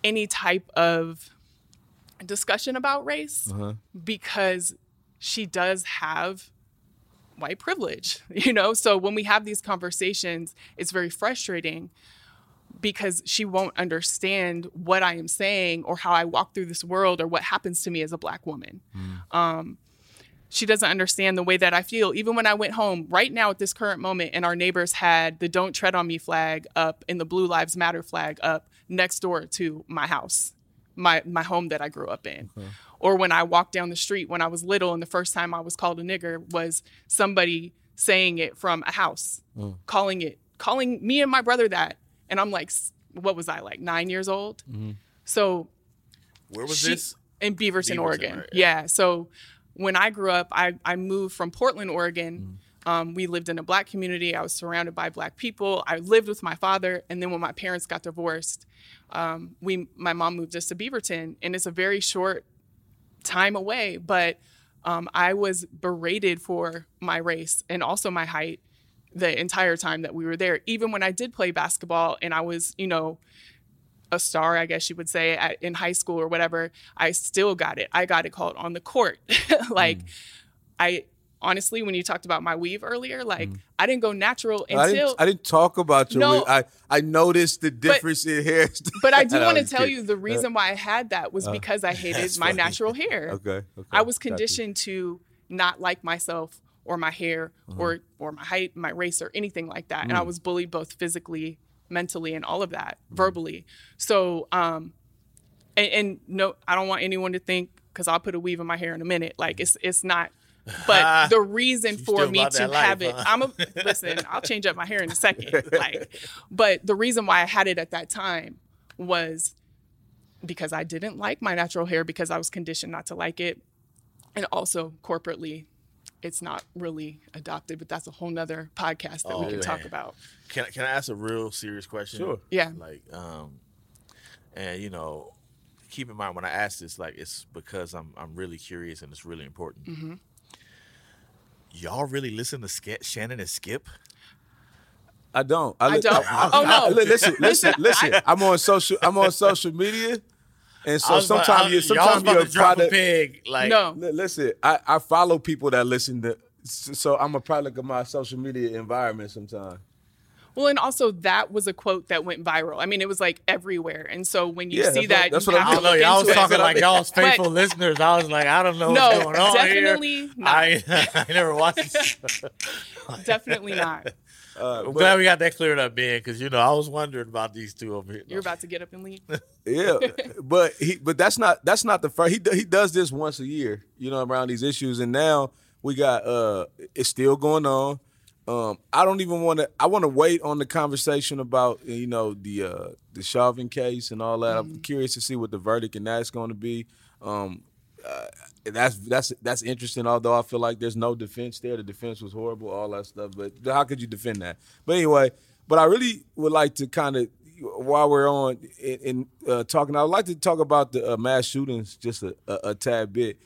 any type of discussion about race uh-huh. because she does have white privilege, you know? So when we have these conversations, it's very frustrating because she won't understand what I am saying or how I walk through this world or what happens to me as a black woman. Um, she doesn't understand the way that I feel. Even when I went home, right now at this current moment, and our neighbors had the Don't Tread on Me flag up and the Blue Lives Matter flag up next door to my house, my, my home that I grew up in. Mm-hmm. Or when I walked down the street when I was little and the first time I was called a nigger was somebody saying it from a house, mm. calling it, calling me and my brother that. And I'm like, what was I, like nine years old? Mm-hmm. So Where was she- this? in Beaverton, Beaverton, Oregon. right, Yeah. So when I grew up, I, I moved from Portland, Oregon. Mm. Um, we lived in a black community. I was surrounded by black people. I lived with my father, and then when my parents got divorced, um, we my mom moved us to Beaverton, and it's a very short time away. But um, I was berated for my race and also my height the entire time that we were there. Even when I did play basketball, and I was, you know, a star, I guess you would say, at, in high school or whatever, I still got it. I got it called on the court. like, I honestly, when you talked about my weave earlier, like, I didn't go natural I until. didn't, I didn't talk about your No. wig. I I noticed the difference in hair. but I do want to tell kidding. you the reason why I had that was because I hated my funny. natural hair. Okay, okay, I was conditioned to not like myself or my hair Uh-huh. or or my height, my race, or anything like that. And Mm. I was bullied both physically, mentally, and all of that verbally. So, um, and, and no, I don't want anyone to think because I'll put a weave in my hair in a minute. Like it's it's not. But the reason You for me to life, have it, huh? I'm a listen. I'll change up my hair in a second. Like, but the reason why I had it at that time was because I didn't like my natural hair because I was conditioned not to like it. And also corporately, it's not really adopted, but that's a whole nother podcast that we Oh, can talk about. Can I- can I ask a real serious question? Sure. Yeah. Like, um, and you know, keep in mind when I ask this, like, it's because I'm I'm really curious and it's really important. Mm-hmm. Y'all really listen to Sk- Shannon and Skip? I don't. I li- don't. Oh, no. li- listen, listen, Listen, listen. I- I'm on social. I'm on social media, and so was about- sometimes you, y'all sometimes you're to drop a product. pig. Like, no, Listen, I, I follow people that listen to, so I'm a product of my social media environment. Sometimes. Well, and also that was a quote that went viral. I mean, it was like everywhere. And so when you Yeah, see that's what- that, that's you what I'm I have don't to know. Y'all was into it. talking like y'all's But- faithful listeners. I was like, I don't know No, what's going on definitely here. not. I, I never watched. it. Definitely not. Uh, I'm but- glad we got that cleared up, Ben, because you know I was wondering about these two over here. You're about to get up and leave. Yeah, but he, but that's not that's not the first. He he does this once a year, you know, around these issues, and now we got uh, it's still going on. Um, I don't even want to. I want to wait on the conversation about you know the uh, the Chauvin case and all that. I'm curious to see what the verdict and that's going to be. Um, uh, that's that's that's interesting. Although I feel like there's no defense there. The defense was horrible, all that stuff. But how could you defend that? But anyway, but I really would like to kind of while we're on in, in uh, talking, I'd like to talk about the uh, mass shootings just a, a, a tad bit.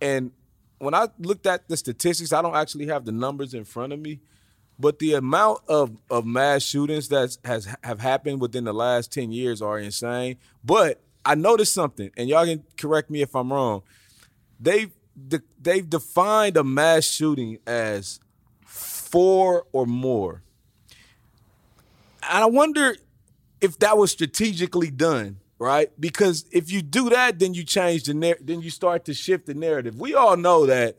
And when I looked at the statistics, I don't actually have the numbers in front of me, but the amount of, of mass shootings that has have happened within the last ten years are insane. But I noticed something, and y'all can correct me if I'm wrong. They've de- they've defined a mass shooting as four or more. And I wonder if that was strategically done, right? Because if you do that, then you change the narr- then you start to shift the narrative. We all know that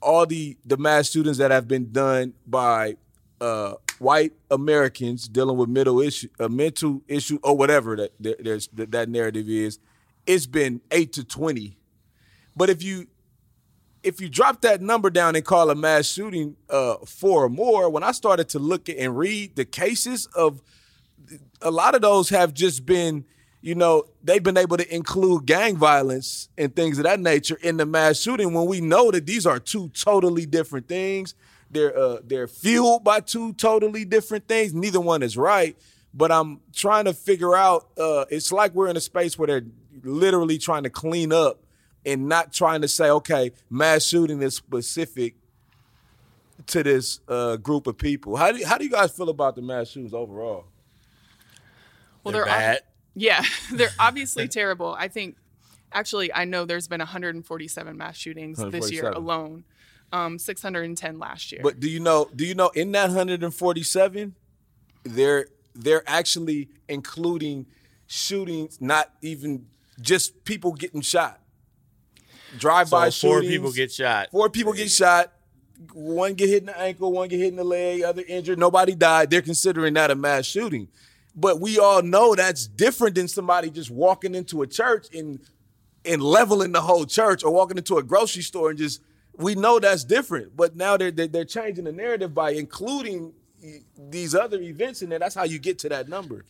all the the mass shootings that have been done by uh, white Americans dealing with middle issue, a mental issue, or whatever that that, that that narrative is, it's been eight to twenty. But if you if you drop that number down and call a mass shooting uh, four or more, when I started to look at and read the cases of a lot of those have just been, you know, they've been able to include gang violence and things of that nature in the mass shooting when we know that these are two totally different things. They're uh, they're fueled by two totally different things. Neither one is right. But I'm trying to figure out. Uh, it's like we're in a space where they're literally trying to clean up and not trying to say, okay, mass shooting is specific to this uh, group of people. How do you, how do you guys feel about the mass shootings overall? Well, They're they're bad. Yeah, they're obviously terrible. I think, actually, I know there's been 147 mass shootings this year alone, um, 610 last year. But do you know? Do you know in that 147, they're they're actually including shootings, not even just people getting shot. Drive-by So four people get shot. Four people get shot. One get hit in the ankle, one get hit in the leg, other injured. Nobody died. They're considering that a mass shooting. But we all know that's different than somebody just walking into a church and and leveling the whole church or walking into a grocery store and just we know that's different. But now they're they're, they're changing the narrative by including these other events in there. That's how you get to that number.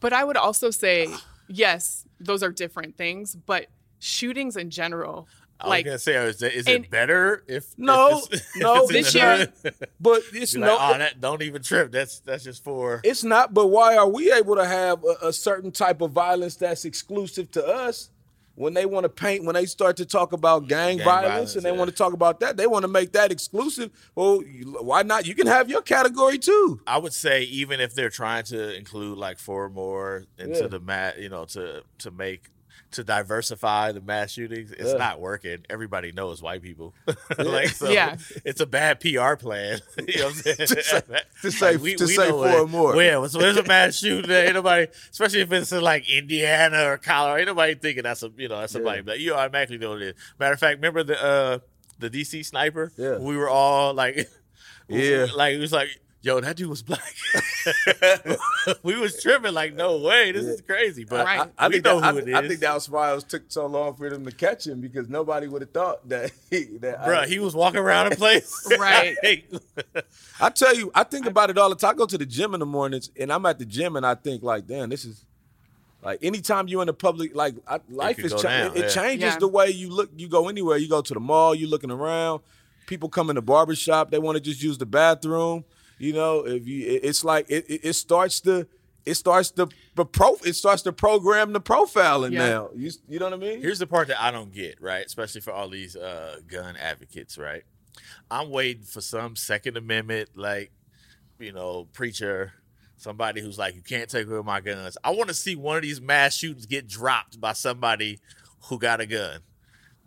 But I would also say, yes, those are different things, but shootings in general, I like was gonna say, is, it- is and- it better if No, if it's, no, if this year- But it's no like, oh, that don't even trip. That's that's just for. It's not, but why are we able to have a, a certain type of violence that's exclusive to us? When they want to paint, when they start to talk about mm, gang, Gang violence, violence, and they yeah. want to talk about that, they want to make that exclusive. Well, you- why not? You can have your category too. I would say even if they're trying to include like four more into Yeah. the mat, you know, to to make to diversify the mass shootings, it's Yeah. not working. Everybody knows white people. like so Yeah. it's a bad PR plan. you know what I'm saying? To say- to say- to say four it. or more. Well, so there's a mass shooting. There. Ain't nobody, especially if it's in like Indiana or Colorado, ain't nobody thinking that's a you know that's somebody. But you automatically know what it is. Matter of fact, remember the uh the DC sniper? Yeah. We were all like, Yeah. like it was like, yo, that dude was black. we was tripping like, no way, this is crazy. But Right. I we think know that, who I, it is. I think that was why it was took so long for them to catch him because nobody would have thought that. He, that I- Bruh, he was walking around a place. Right. I tell you, I think about it all the time. I go to the gym in the mornings, and I'm at the gym, and I think like, damn, this is like anytime you're in the public, like I, life is go cha- down, it, it changes Yeah. the way you look. You go anywhere, you go to the mall, you looking around. People come in the barber shop, they want to just use the bathroom. You know, if you, it's like it, it, it starts to. It starts to the pro. It starts to program the profiling Yeah. now. You you know what I mean? Here's the part that I don't get, right? Especially for all these uh, gun advocates, right? I'm waiting for some Second Amendment, like, you know, preacher, somebody who's like, you can't take away my guns. I want to see one of these mass shootings get dropped by somebody who got a gun.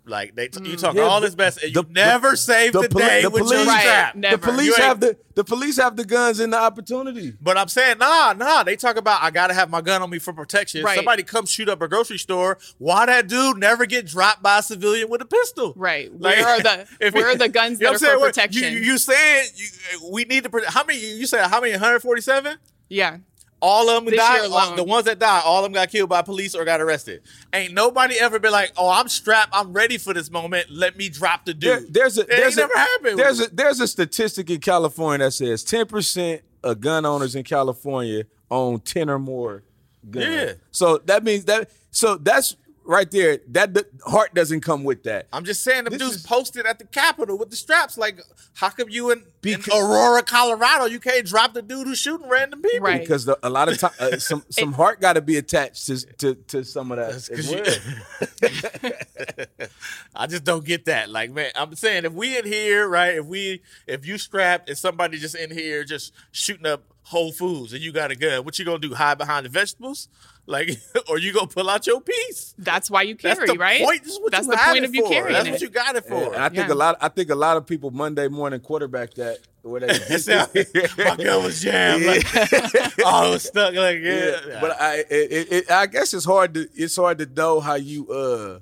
Like they, you mm. talk Yeah, all the- this best, and the- you never save the, the poli- day the with your police- Right, strap. never. the police have the the police have the guns and the opportunity. But I'm saying, nah, nah. They talk about I gotta have my gun on me for protection. Right. Somebody come shoot up a grocery store. Why that dude never get dropped by a civilian with a pistol? Right. Like, where are the if where it- are the guns You know that I'm are saying? for protection? You, you saying you, we need to protect? How many? You said how many? 147. yeah. All of them This died. All- the ones that died, all of them got killed by police or got arrested. Ain't nobody ever been like, "Oh, I'm strapped. I'm ready for this moment. Let me drop the There- dude." there's a It there's a, never happened. There's a there's a statistic in California that says 10% of gun owners in California own 10 or more guns. Yeah. So that means that so that's right there. That the heart doesn't come with that. I'm just saying, the This dudes is- posted at the Capitol with the straps. Like, how come you in, in Aurora, Colorado, you can't drop the dude who's shooting random people? Right. Because the, a lot of time, uh, some some heart got to be attached to, to to some of that. That's as 'cause you- I just don't get that. Like, man, I'm saying if we in here, right? If we, if you strapped and somebody just in here just shooting up Whole Foods and you got a gun, what you gonna do? Hide behind the vegetables? Like, or you gonna pull out your piece? That's why you That's carry, the right? point. This is what That's you the point of you for. carrying That's it. what you got it for. And I think Yeah. a lot. I think a lot of people Monday morning quarterback that where they my gun was jammed. Like, oh, was stuck. Like, yeah. Yeah, but I, it, it, it, I guess it's hard to it's hard to know how you uh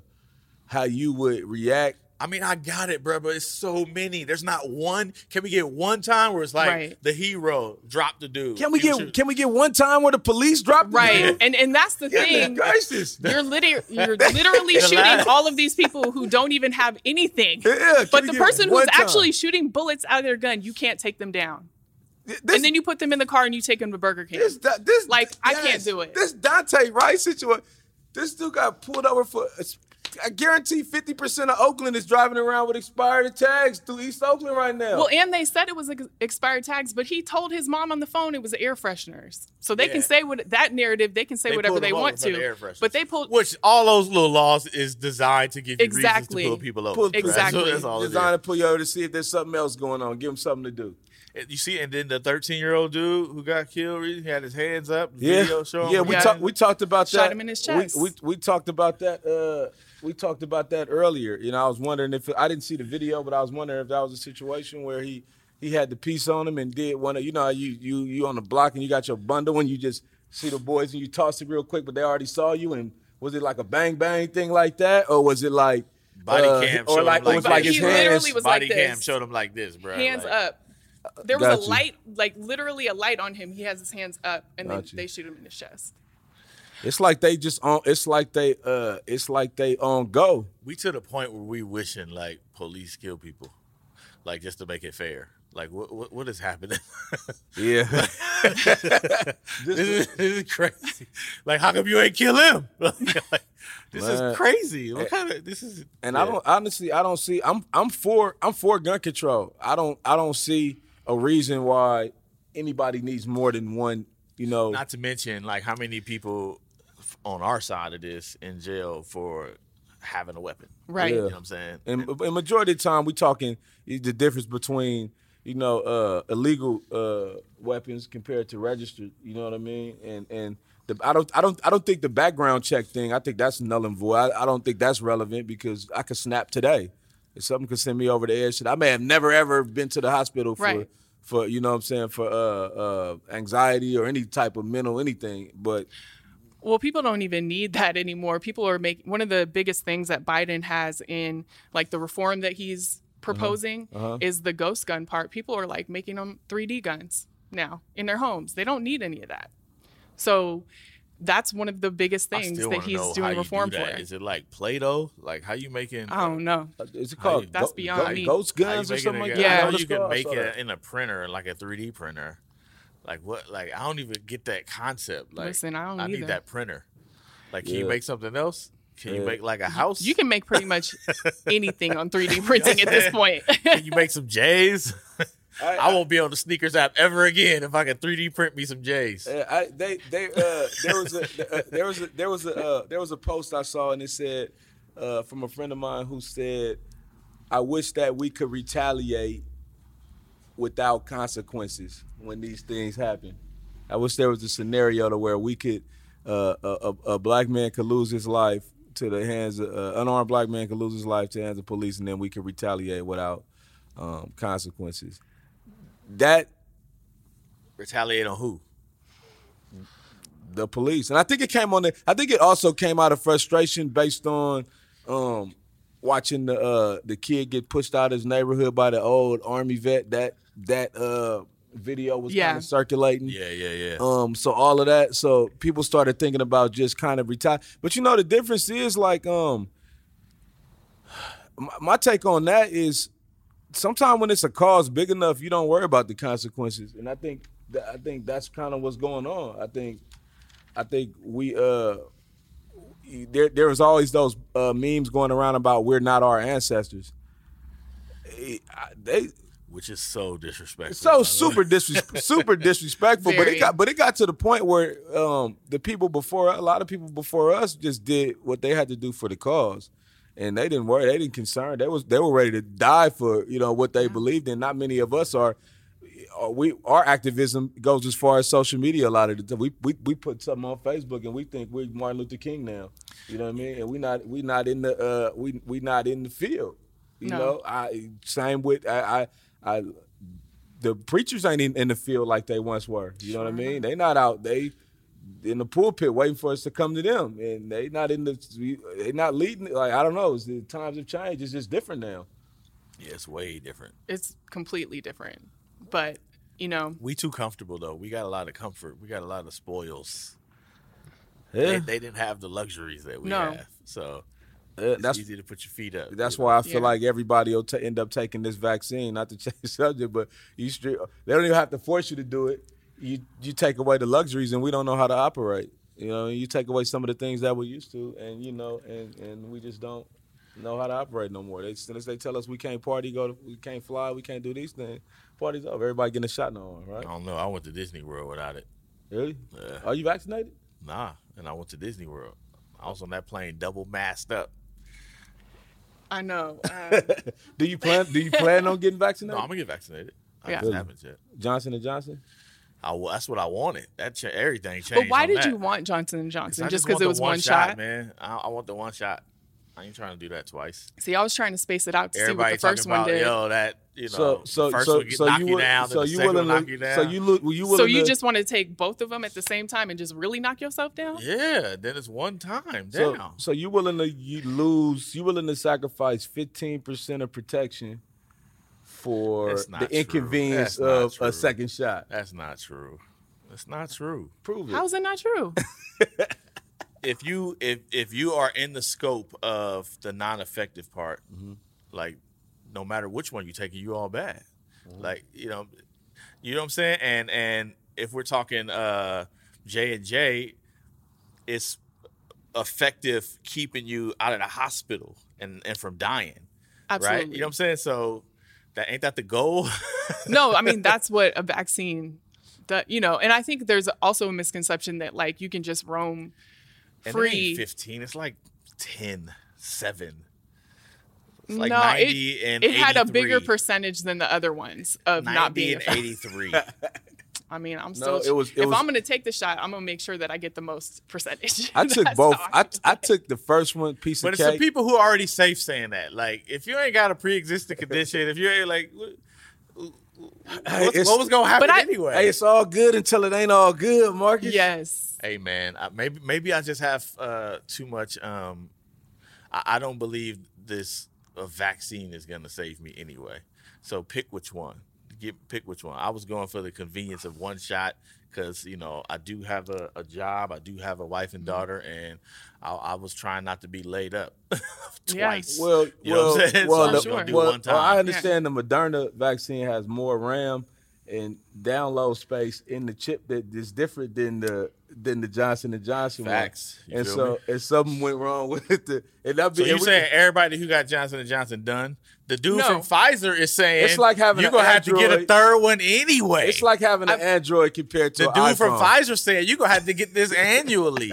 how you would react I mean, I got it, bro, but it's so many. There's not one. Can we get one time where it's like Right. the hero dropped the dude? Can we get shooting- can we get one time where the police drop the Right. dude? And and that's the thing. Goodness gracious. You're literally you're literally shooting all of these people who don't even have anything. Yeah, but the person who's time? actually shooting bullets out of their gun, you can't take them down. This- and then you put them in the car and you take them to Burger King. This, Da- this, Like, I can't do it. This Dante Rice situation. This dude got pulled over for. I guarantee fifty percent of Oakland is driving around with expired tags through East Oakland right now. Well, and they said it was ex- expired tags, but he told his mom on the phone it was air fresheners. So they Yeah. can say what that narrative, they can say They whatever they want for the to. air. But they pulled Which all those little laws is designed to give you Exactly. reasons to pull people over. Pull- That's- Exactly. That's all it is. designed to pull you over to see if there's something else going on. Give him something to do. You see, and then the 13 year old dude who got killed, he had his hands up. Yeah, Video yeah. We talked. We talked about that. Shot that. him in his We- chest. We, we talked about that. Uh, we talked about that earlier. You know, I was wondering if I didn't see the video, but I was wondering if that was a situation where he he had the piece on him and did one of you know you you you on the block and you got your bundle and you just see the boys and you toss it real quick, but they already saw you and was it like a bang bang thing like that or was it like Body uh, cam or like him like was like his He literally hands? was Body like cam showed him like this, bro. hands like, up. There was Got a you. light, like literally a light on him. He has his hands up, and then Got you. they shoot him in the chest. It's like they just on. It's like they uh. It's like they on go. We to the point where we wishing like police kill people, like just to make it fair. Like what what, what is happening? Yeah. this, is, this is crazy. Like how come you ain't kill him? like, this Man. is crazy. What kind of this is? And I don't honestly, I don't see. I'm I'm for I'm for gun control. I don't I don't see a reason why anybody needs more than one. You know, Not to mention like how many people on our side of this in jail for having a weapon. Right. You know what I'm saying? and, and majority of the time we talking the difference between you know uh, illegal uh, weapons compared to registered. You know what I mean? And and the, I don't I don't I don't think the background check thing. I think that's null and void. I, I don't think that's relevant because I could snap today. If something could send me over the edge, I may have never ever been to the hospital for. Right. For you know what I'm saying for uh, uh, anxiety or any type of mental anything, but Well, people don't even need that anymore. People are making one of the biggest things that Biden has in like the reform that he's proposing is the ghost gun part. People are like making them 3D guns now in their homes. They don't need any of that. So that's one of the biggest things that he's know how doing you reform do that. for. Is it like Play-Doh? Like how you making? I don't know. uh, is it called you- That's go- beyond go- me. ghost guns or something like that? Yeah. I I know know you can make it in a printer, like a 3D printer. Like what? Like I don't even get that concept. Like Listen, I don't I need that printer. Like can you make something else? Can you make like a house? You can make pretty much anything on 3D printing at this point. Can you make some J's? I- I won't be on the sneakers app ever again if I can 3D print me some J's. I, they they uh, there was a uh, there was a there was a uh, there was a post I saw and it said uh, from a friend of mine who said, "I wish that we could retaliate without consequences when these things happen. I wish there was a scenario to where we could uh, a, a, a black man could lose his life to the hands of uh, unarmed black man could lose his life to the hands of police and then we could retaliate without um, consequences. That Retaliate on who? the police. And I think it came on the I think it also came out of frustration based on um watching the uh the kid get pushed out of his neighborhood by the old army vet that that uh video was Yeah. kind of circulating. Yeah, yeah, yeah. Um, so all of that, so people started thinking about just kind of retire. But you know, the difference is like, um, my, my take on that is, sometimes when it's a cause big enough, you don't worry about the consequences. And I think, that, I think that's kind of what's going on. I think, I think we, uh, there, there was always those uh, memes going around about we're not our ancestors. Eh, They, Which is so disrespectful. so by the way. super disres- super disrespectful. But it got but it got to the point where um, the people before a lot of people before us just did what they had to do for the cause. And they didn't worry, they didn't concern. They was they were ready to die for, you know, what they believed in. Not many of us are uh, we our activism goes as far as social media a lot of the time. We, we we put something on Facebook and we think we're Martin Luther King now. You know what I mean? And we not we not in the uh we we not in the field. You No. know, I same with I I, I the preachers ain't in, in the field like they once were. You know what I mean? They not out. They in the pulpit waiting for us to come to them, and they not in the they not leading. Like I don't know, it's the times have changed. It's just different now. Yeah, it's way different. It's completely different. But, you know, We too comfortable though. We got a lot of comfort. We got a lot of spoils. Yeah, They, eh? they didn't have the luxuries that we No. have. So Yeah, Uh, it's that's easy to put your feet up. That's you why I feel Yeah. like everybody will ta end up taking this vaccine. Not to change the subject, but you stri- they don't even have to force you to do it. You you take away the luxuries, and we don't know how to operate. You know, you take away some of the things that we're used to, and you know, and and we just don't know how to operate no more. They as soon as they tell us we can't party, go, to, we can't fly, we can't do these things. Party's over. Everybody getting a shot now, I right? I don't know. I went to Disney World without it. Really? Yeah. Are you vaccinated? Nah, and I went to Disney World. I was on that plane double masked up. I know. Uh, Do you plan? Do you plan on getting vaccinated? No, vaccinated? I'm gonna get vaccinated. I Yeah. just haven't yet. Johnson and Johnson. I, wa- that's what I wanted. That cha- everything changed. but why on did that. you want Johnson and Johnson? I Just because it was one shot? man. I, I want the one shot. I ain't trying to do that twice. See, I was trying to space it out to Everybody see what the first talking one did. yo that you know So so first so one get, so knock you you, down, so then you second willing one knock you down. so you look were you so you to, just want to take both of them at the same time and just really knock yourself down? yeah, then it's one time so, down. so you willing to you lose you willing to sacrifice fifteen percent of protection for the true. inconvenience That's of true. a second shot. That's not true. That's not true. Prove it. How's it not true? If you if if you are in the scope of the non-effective part, Mm-hmm. like no matter which one you take, you all bad. Mm-hmm. Like you know, you know what I'm saying. And and if we're talking uh J and J, it's effective keeping you out of the hospital and and from dying. Absolutely. Right? You know what I'm saying? So that ain't that the goal? no, I mean that's what a vaccine that you know, and I think there's also a misconception that like you can just roam And it free. 15. It's like 10, 7. It's like no, 90 it, and it had a bigger percentage than the other ones of 90 not being. and 83. I mean, I'm still. No, it was- it if was- I'm gonna take the shot, I'm gonna make sure that I get the most percentage. I took both. all I, I took the first one piece but of cake. But it's the people who are already safe saying that. Like, if you ain't got a pre-existing condition, if you ain't like, what, what's- what was gonna happen But I- anyway? Hey, it's all good until it ain't all good, Marcus. Yes. Hey man, I, maybe maybe I just have uh, too much. Um, I, I don't believe this vaccine is gonna save me anyway. So pick which one. Get pick which one. I was going for the convenience of one shot because you know I do have a, a job, I do have a wife and mm-hmm. daughter, and I, I was trying not to be laid up Yeah. twice. Well, You know well, what I'm saying? well, So I'm the- just well, well, I time. understand the Moderna vaccine has more RAM and download space in the chip that is different than the than the Johnson and Johnson Facts. one. And so, me? if something went wrong with the, and that So be, you and we- saying everybody who got Johnson and Johnson done? The dude No. from Pfizer is saying It's like having you're gonna have to get a third one anyway. it's like having an Android compared to The an dude from. Pfizer said you're gonna have to get this annually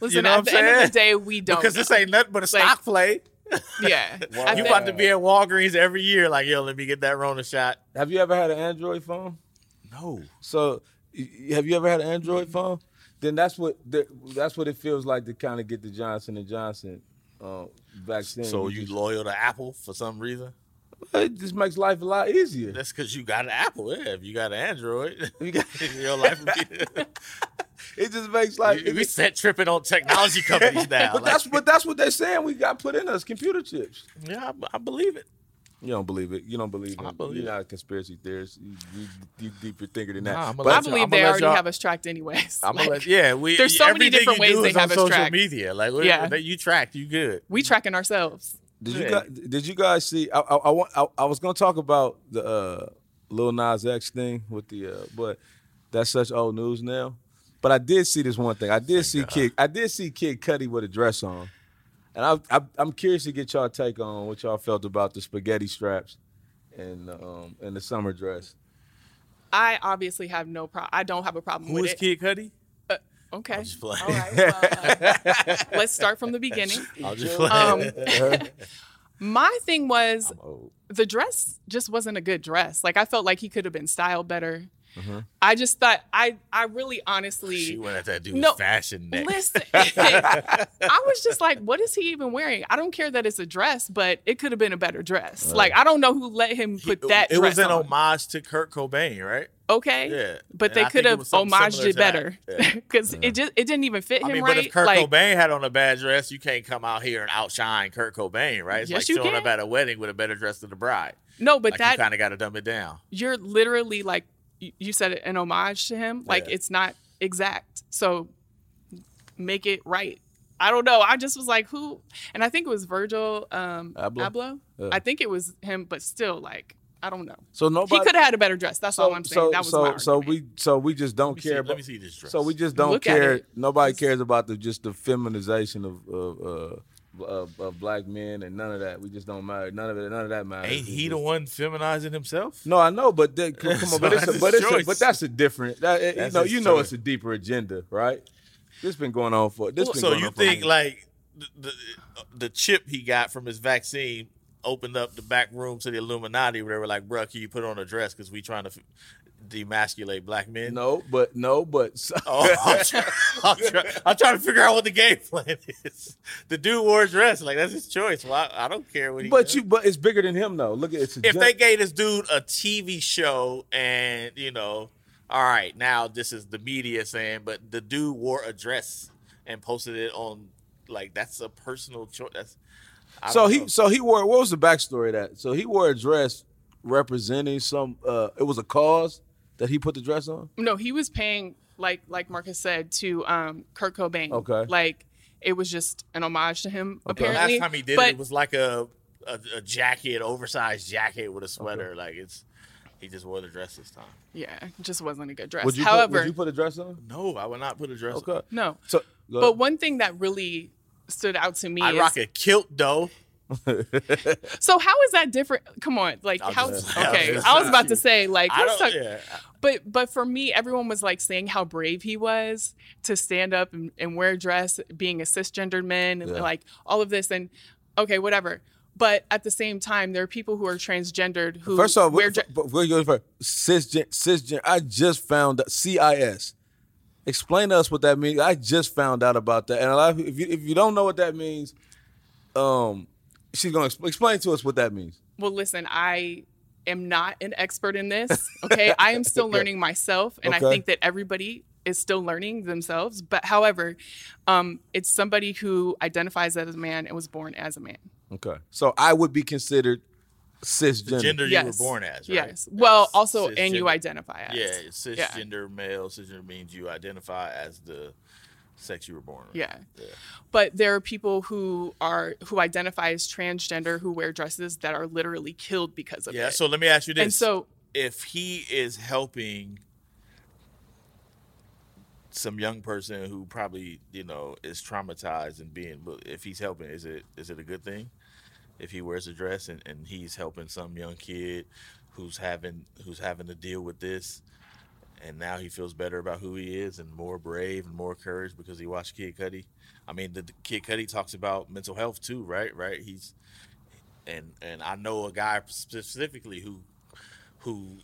Listen, know at what the I'm end of the day, we don't. because this ain't nothing but a Like- stock play. Yeah. At You about to be at Walgreens every year, like yo, let me get that Rona shot. Have you ever had an Android phone? No, So, y- y- have you ever had an Android phone? Then that's what the, that's what it feels like to kind of get the Johnson and Johnson uh, vaccine. so you loyal to Apple for some reason? it just makes life a lot easier. That's because you got an Apple. Yeah, if you got an Android, You got- your life would be. It just makes like we set tripping on technology companies now. but Like, that's what that's what they're saying. We got put in us computer chips. yeah, I, I believe it. You don't believe it. You don't believe it. I believe You're it. not a conspiracy theorist. You, you, you deeper thinker than that. Nah, I'ma But- I believe they already y'all- have us tracked anyways. I'm Like, gonna let, yeah, we. there's so many different ways they is on have us social tracked. media. Like, we- Yeah. that you tracked, you good. we tracking ourselves. Did you guys? Did you guys see? I I, I, want- I, I was gonna talk about the uh, Lil Nas X thing with the, uh, but that's such old news now. But I did see this one thing. I did see Kid. I did see Kid Cudi with a dress on, and I, I I'm curious to get y'all take on what y'all felt about the spaghetti straps and um and the summer dress. I obviously have no problem. I don't have a problem Who with is it. Kid Cudi? Okay. just playing. All right. Well, uh, let's start from the beginning. I'll just Um, play. my thing was the dress just wasn't a good dress. Like I felt like he could have been styled better. Mm-hmm. I just thought I I really honestly she went at that dude's No, fashion neck. Listen, I was just like, what is he even wearing? I don't care that it's a dress, but it could have been a better dress. like, I don't know who let him put that it was an on. homage to Kurt Cobain, right? okay. Yeah. But And they could have homaged it better Yeah. because it just it didn't even fit him I mean, right. but if Kurt like, Cobain had on a bad dress, you can't come out here and outshine Kurt Cobain, right? It's Yes, like you showing can. up at a wedding with a better dress than the bride. no, but like that you kind of got to dumb it down. you're literally like you- you said it, an homage to him. Like Yeah. it's not exact. So make it right. I don't know. I just was like, who? And I think it was Virgil um, Abloh? Abloh. Yeah. I think it was him, but still, like, I don't know. So nobody. he could have had a better dress. That's all I'm saying. So, that was so, my so argument. we, so we just don't Let me, see, care let me see this dress. So we just don't Look care. Nobody cares about the just the feminization of of, uh, of of black men and none of that. We just don't matter. None of it. None of that matters. Ain't he the one feminizing himself? No, I know, but come on, but it's that's a, but it's a, but that's a different. That, eh, you know, you know, choice. it's a deeper agenda, right? This been going on for this. Been So you think like the, the the chip he got from his vaccine opened up the back room to the Illuminati where they were like, "Bruh, can you put on a dress because we trying to f- demasculate black men?" no, but no, but Oh, I'm, try- I'm, try- I'm trying to figure out what the game plan is. The dude wore a dress, like that's his choice. Well, I, I don't care what he. but does. you, but it's bigger than him though. Look at it's. A if they gave this dude a TV show and you know, all right, now this is the media saying, but the dude wore a dress and posted it on, like that's a personal choice. That's So he know. so he wore what was the backstory of that? So he wore a dress representing some uh it was a cause that he put the dress on? no, he was paying like like Marcus said to um, Kurt Cobain. Okay. Like it was just an homage to him. Okay. Apparently, last time he did but it, it was like a, a a jacket, oversized jacket with a sweater. Like it's he just wore the dress this time. yeah, it just wasn't a good dress. Would you However, put, would you put a dress on? No, I would not put a dress. Okay. on. no. So But one thing that really stood out to me I is rock a kilt though. so how is that different? Come on, like how? just- Okay, I was about to say like talk- Yeah. But but for me, everyone was like saying how brave he was to stand up and, and wear a dress, being a cisgendered man, and Yeah. like all of this. And okay, whatever. But at the same time, there are people who are transgendered who First off, wear we're, dre- we're going first. Cisgen, cisgen. I just found CIS. Explain to us what that means. I just found out about that, and a lot of, if you if you don't know what that means, um, she's gonna expl- explain to us what that means. Well, listen, I am not an expert in this. Okay. I am still learning myself. And Okay. I think that everybody is still learning themselves. But however, um, it's somebody who identifies as a man and was born as a man. Okay, so I would be considered cisgender. The gender you yes. were born as. Right? Yes. Well, That's also, and you identify as. Yeah, cisgender male. Cisgender means you identify as the sex you were born. with. Yeah. But there are people who are who identify as transgender who wear dresses that are literally killed because of Yeah. it. So let me ask you this: and so if he is helping some young person who probably you know is traumatized and being, if he's helping, is it is it a good thing? If he wears a dress and, and he's helping some young kid who's having who's having to deal with this, and now he feels better about who he is and more brave and more courage because he watched Kid Cudi. I mean, the, the Kid Cudi talks about mental health too, right? Right? He's and and I know a guy specifically who who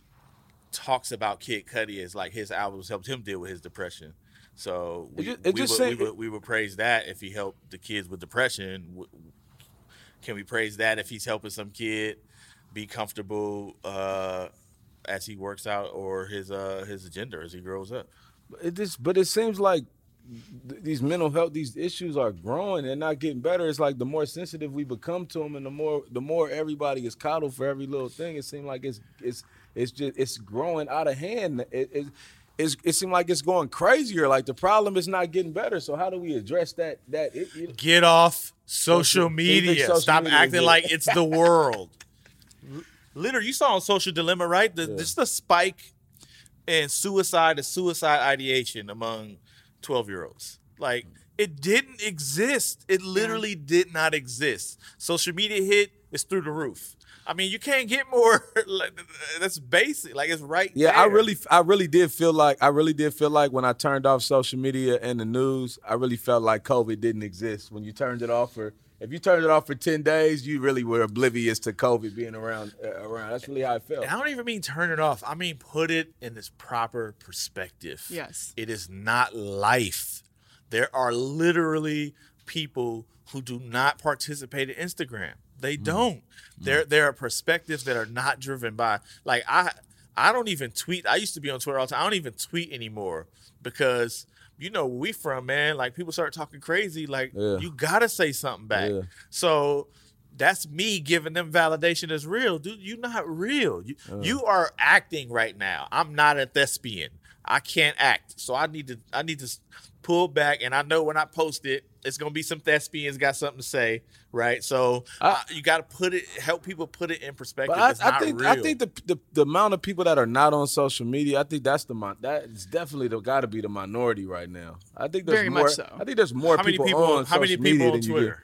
talks about Kid Cudi as like his albums helped him deal with his depression. So we, It ju- it we, just would, say- we, would, we would praise that if he helped the kids with depression. Can we praise that if he's helping some kid be comfortable uh, as he works out or his uh, his gender as he grows up? It just, but it seems like th- these mental health, these issues are growing and not getting better. It's like the more sensitive we become to them, and the more the more everybody is coddled for every little thing. It seems like it's it's it's just it's growing out of hand. It it, it's, it seems like it's going crazier. Like the problem is not getting better. So how do we address that? That it, it, Get off social media. social Stop media acting like it's the world. Literally, you saw on Social Dilemma, right? The, This the spike in suicide and suicide ideation among 12 year olds. Like, mm. it didn't exist. It literally did not exist. Social media hit is through the roof. I mean, you can't get more. like, that's basic. Like, it's right Yeah, I really, I really did feel like, I really did feel like when I turned off social media and the news, I really felt like COVID didn't exist. When you turned it off for, if you turned it off for ten days, you really were oblivious to COVID being around. Uh, around. That's really how I felt. And I don't even mean turn it off. I mean put it in its proper perspective. Yes. It is not life. There are literally people who do not participate in Instagram. They don't. There there are perspectives that are not driven by like I I don't even tweet. I used to be on Twitter all the time. I don't even tweet anymore because you know where we from, man. Like people start talking crazy. Like Yeah. you gotta say something back. Yeah. So that's me giving them validation as real, dude. you're not real. You uh. you are acting right now. I'm not a thespian. I can't act. So I need to I need to pull back. And I know when I post it, it's gonna be some thespians got something to say, right? So I- uh, you got to put it, help people put it in perspective. But it's I, I not think real. I think the, the the amount of people that are not on social media, I think that's the mon- that is definitely the got to be the minority right now. I think there's Very more. much so. I think there's more how many people, people? on how many social people media on than. Twitter?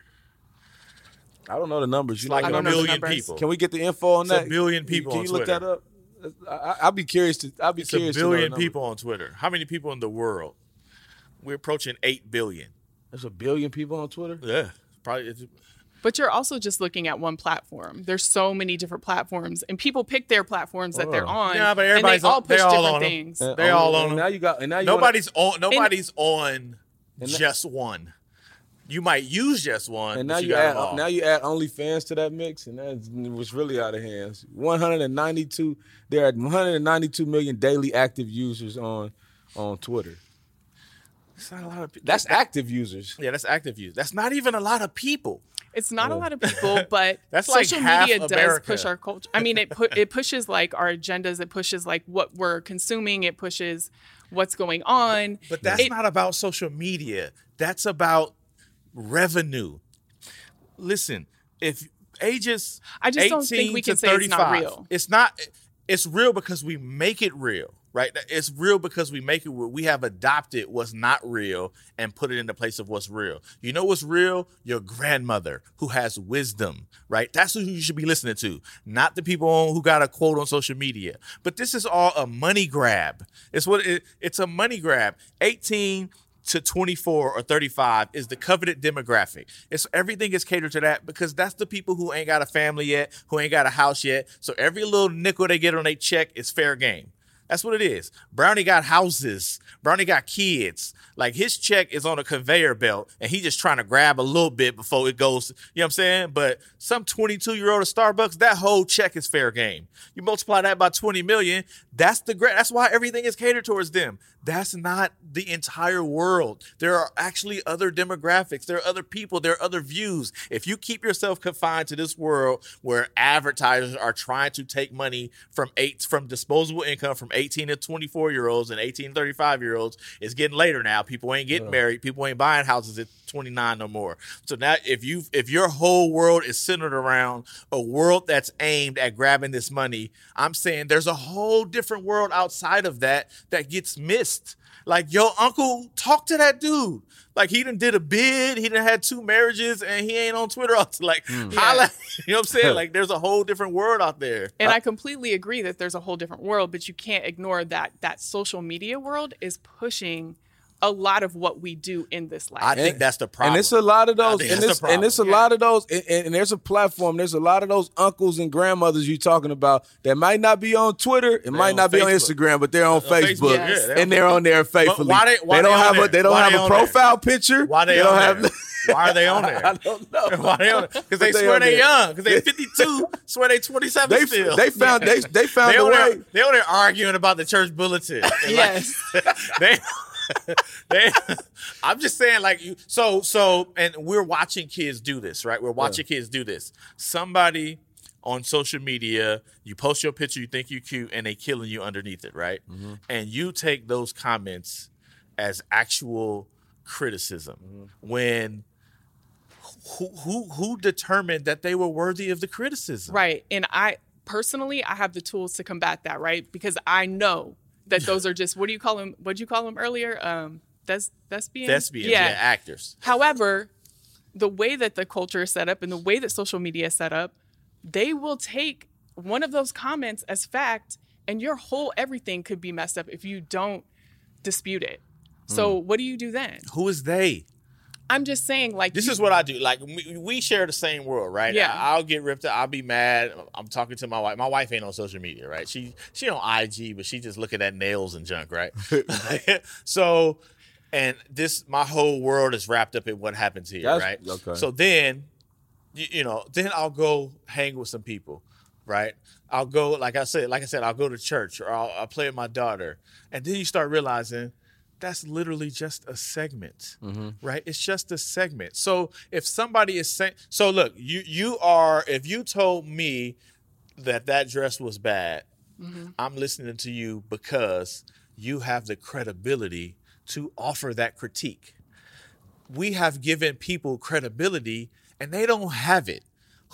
I don't know the numbers. You It's like know I the a don't know the numbers? billion numbers. people. Can we get the info on It's a that? billion Can- people Can on you look Twitter. that up? I, I, I'll be curious to. I'll be It's a curious. to know the billion numbers. people on Twitter. How many people in the world? We're approaching eight billion. There's a billion people on Twitter. Yeah, probably. It's, But you're also just looking at one platform. There's so many different platforms, and people pick their platforms that they're Oh. on. Yeah, but and everybody's they all on- push they all different on 'em. things. They all and on 'em. Now you got. And now you wanna- nobody's on. Nobody's on And- just one. You might use just one, And but now you, you, add them all. now you add OnlyFans to that mix, and that was really out of hands. 192. There are 192 million daily active users on on Twitter. It's not a lot of people. That's active users. yeah, that's active users. That's not even a lot of people. It's not a lot of people, but That's social half media does America. push our culture. I mean, it pu- it pushes like our agendas. It pushes like what we're consuming. It pushes what's going on. But that's It- not about social media. That's about revenue. Listen, if ages I just don't think we can say it's not real. It's not it's real because we make it real, right? It's real because we make it real. We have adopted what's not real and put it in the place of what's real. You know what's real? Your grandmother who has wisdom, right? That's who you should be listening to, not the people on, who got a quote on social media. But this is all a money grab. It's what it, it's a money grab. 18 to 24 or 35 is the coveted demographic. It's everything is catered to that because that's the people who ain't got a family yet, who ain't got a house yet. So every little nickel they get on their check is fair game. That's what it is. Brownie got houses. Brownie got kids. Like his check is on a conveyor belt and he just trying to grab a little bit before it goes, you know what I'm saying? But some 22 year old at Starbucks, that whole check is fair game. You multiply that by 20 million, that's the great, that's why everything is catered towards them. That's not the entire world. There are actually other demographics. There are other people. There are other views. If you keep yourself confined to this world where advertisers are trying to take money from eight from disposable income from 18 to 24 year olds and 18 to 35 year olds, it's getting later now. People ain't getting married. People ain't buying houses at 29 no more. So now if you if your whole world is centered around a world that's aimed at grabbing this money, I'm saying there's a whole different world outside of that that gets missed. Like yo uncle, talk to that dude. Like he done did a bid, he done had two marriages, and he ain't on Twitter. all to like, hmm. holla, you know what I'm saying? Like there's a whole different world out there. And I completely agree that there's a whole different world, but you can't ignore that that social media world is pushing a lot of what we do in this life. I think that's the problem. And it's a lot of those, and it's and it's a problem. lot of those, and, and- and there's a platform. There's a lot of those uncles and grandmothers you're talking about that might not be on Twitter, it might on not be on Instagram, but they're on uh, Facebook, Facebook, yeah, they're and they're on there faithfully. why they- why don't they on have a they don't Why have they a on there? profile picture. Why they, don't have there? Why are they on there? I don't know. Why they on there? Because they they swear they there. young. Because they 52, swear they 27 They still. they found they they found they a way. there, they on there arguing about the church bulletin. And like, yes. they, they, I'm just saying, like you. So, so, and we're watching kids do this, right? We're watching kids do this. Somebody on social media, you post your picture, you think you're cute, and they killing you underneath it, right? Mm-hmm. And you take those comments as actual criticism mm-hmm. when. Who, who who determined that they were worthy of the criticism? Right. And I personally, I have the tools to combat that, right? Because I know that those are just what do you call them? What would you call them earlier? Um, thes- thespians. Thespians, yeah. actors. However, the way that the culture is set up and the way that social media is set up, they will take one of those comments as fact, and your whole everything could be messed up if you don't dispute it. So what do you do then? Who is they? I'm just saying, like This you- is what I do. Like we, we share the same world, right? Yeah. I, will get ripped. Up. I'll be mad. I'm talking to my wife. My wife ain't on social media, right? She she on IG, but she just looking at nails and junk, right? so, and this my whole world is wrapped up in what happens here, That's- right? okay. So then, you, you know, then I'll go hang with some people. right? I'll go, like I said, like I said, I'll go to church or I'll, I'll play with my daughter, and then you start realizing that's literally just a segment, mm-hmm. right? It's just a segment. So if somebody is saying, so look, you you are, if you told me that that dress was bad, mm-hmm. I'm listening to you because you have the credibility to offer that critique. We have given people credibility and they don't have it.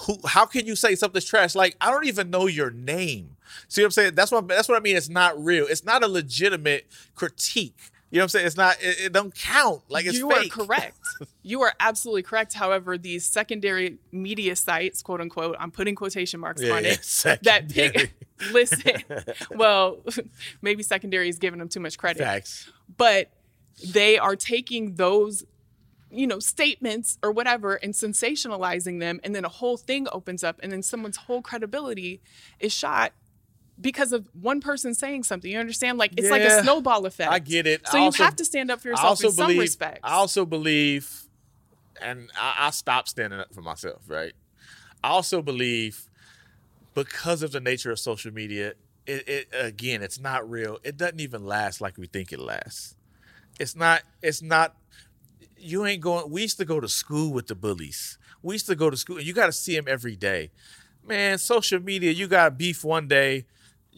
Who how can you say something's trash? Like I don't even know your name. See what I'm saying? That's what that's what I mean. It's not real. It's not a legitimate critique. You know what I'm saying? It's not it, it don't count. Like it's you fake. are correct. you are absolutely correct. However, these secondary media sites, quote unquote, I'm putting quotation marks Yeah, on yeah, it. That pick, listen. well, maybe secondary is giving them too much credit, Facts. but they are taking those, you know, statements or whatever and sensationalizing them, and then a whole thing opens up, and then someone's whole credibility is shot. Because of one person saying something, you understand? Like it's like a snowball effect. I get it. So I you have to stand up for I yourself also in some respects. I also believe, and I, I stopped standing up for myself, right? I also believe because of the nature of social media, it, it again, it's not real. It doesn't even last like we think it lasts. It's not, it's not, you ain't going, we used to go to school with the bullies. We used to go to school, you got to see them every day. Man, social media, you got beef one day.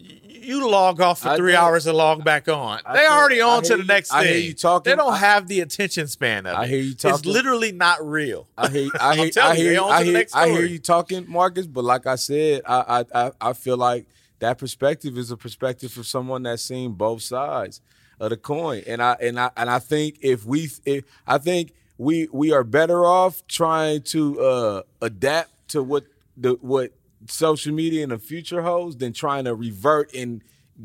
You log off for I three hours and log back on. I they already on to the you- next I thing. hear you talking. They don't have the attention span of I it. hear you talking. It's literally not real. I hear, I hear, I you, hear, to I hear, next I hear you talking, Marcus. But like I said, I, I, I, feel like that perspective is a perspective from someone that's seen both sides of the coin, and I, and I, and I think if we, if, I think we, we are better off trying to uh, adapt to what the what social media in the future holds than trying to revert and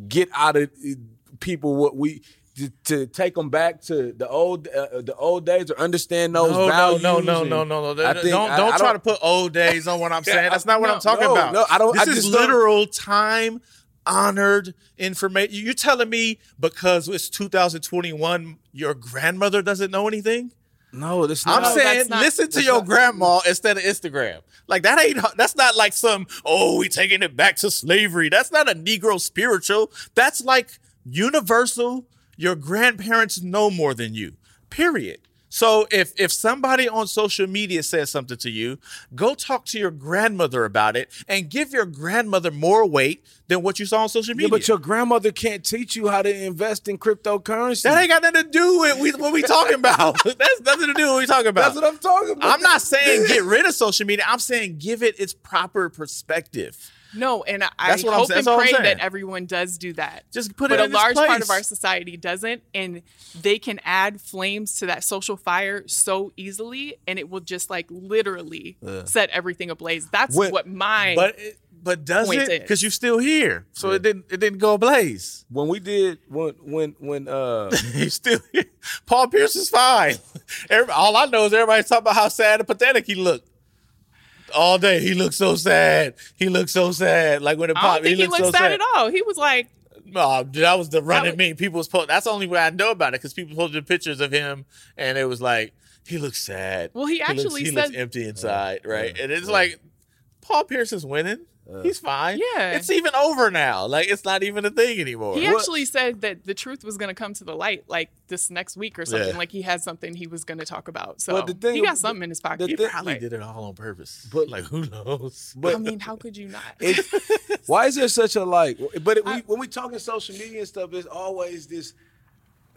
get out of uh, people what we. To, to take them back to the old uh, the old days or understand those No, no, values. no, no, and- no, no, no. I Don't think- don't, I- I try to put old days on what I'm saying. That's not what No, I'm talking no, about. no, I don't- This I is just don't- literal time honored information. You're telling me because it's 2021, your grandmother doesn't know anything? No, that's I'm. No, saying not- listen to your grandma instead of Instagram. Like that ain't that's not like some oh we taking it back to slavery. That's not a Negro spiritual. That's like universal. Your grandparents know more than you. Period. So if if somebody on social media says something to you, go talk to your grandmother about it and give your grandmother more weight than what you saw on social yeah, media. but your grandmother can't teach you how to invest in cryptocurrency. that ain't got nothing to do with we, what we talking about. That's nothing to do with what we talking about. That's what I'm talking about. I'm not saying get rid of social media. I'm saying give it its proper perspective. No, and I That's what I'm hope saying- and that's all I'm pray saying. that everyone does do that. Just put but it a in its large part of our society doesn't, and they can add flames to that social fire so easily, and it will just like literally set everything ablaze. That's When- what my But it, but does Point it? is- Because you're still here, so it didn't it didn't go ablaze. when we did when when when uh He's still here. Paul Pierce is fine. Every, all I know is everybody's talking about how sad and pathetic he looked. All day he looked so sad. He looked so sad. Like when it I popped, don't think he, looked looked so sad at all. He was like, No, dude, that was the running was- meme. People was post. That's the only way I know about it because people posted pictures of him, and it was like he looks sad. Well, he actually he looks said- empty inside, right? and it's like Paul Pierce is winning. He's fine. Yeah. it's even over now. Like it's not even a thing anymore. he What- actually said that the truth was going to come to the light like this next week or something. Yeah. Like he had something he was going to talk about. So But the thing- he got something in his pocket. the he thing- probably did it all on purpose. But- like who knows? but I mean, how could you not? it, why is there such a like but it, we, when we talking social media and stuff, there's always this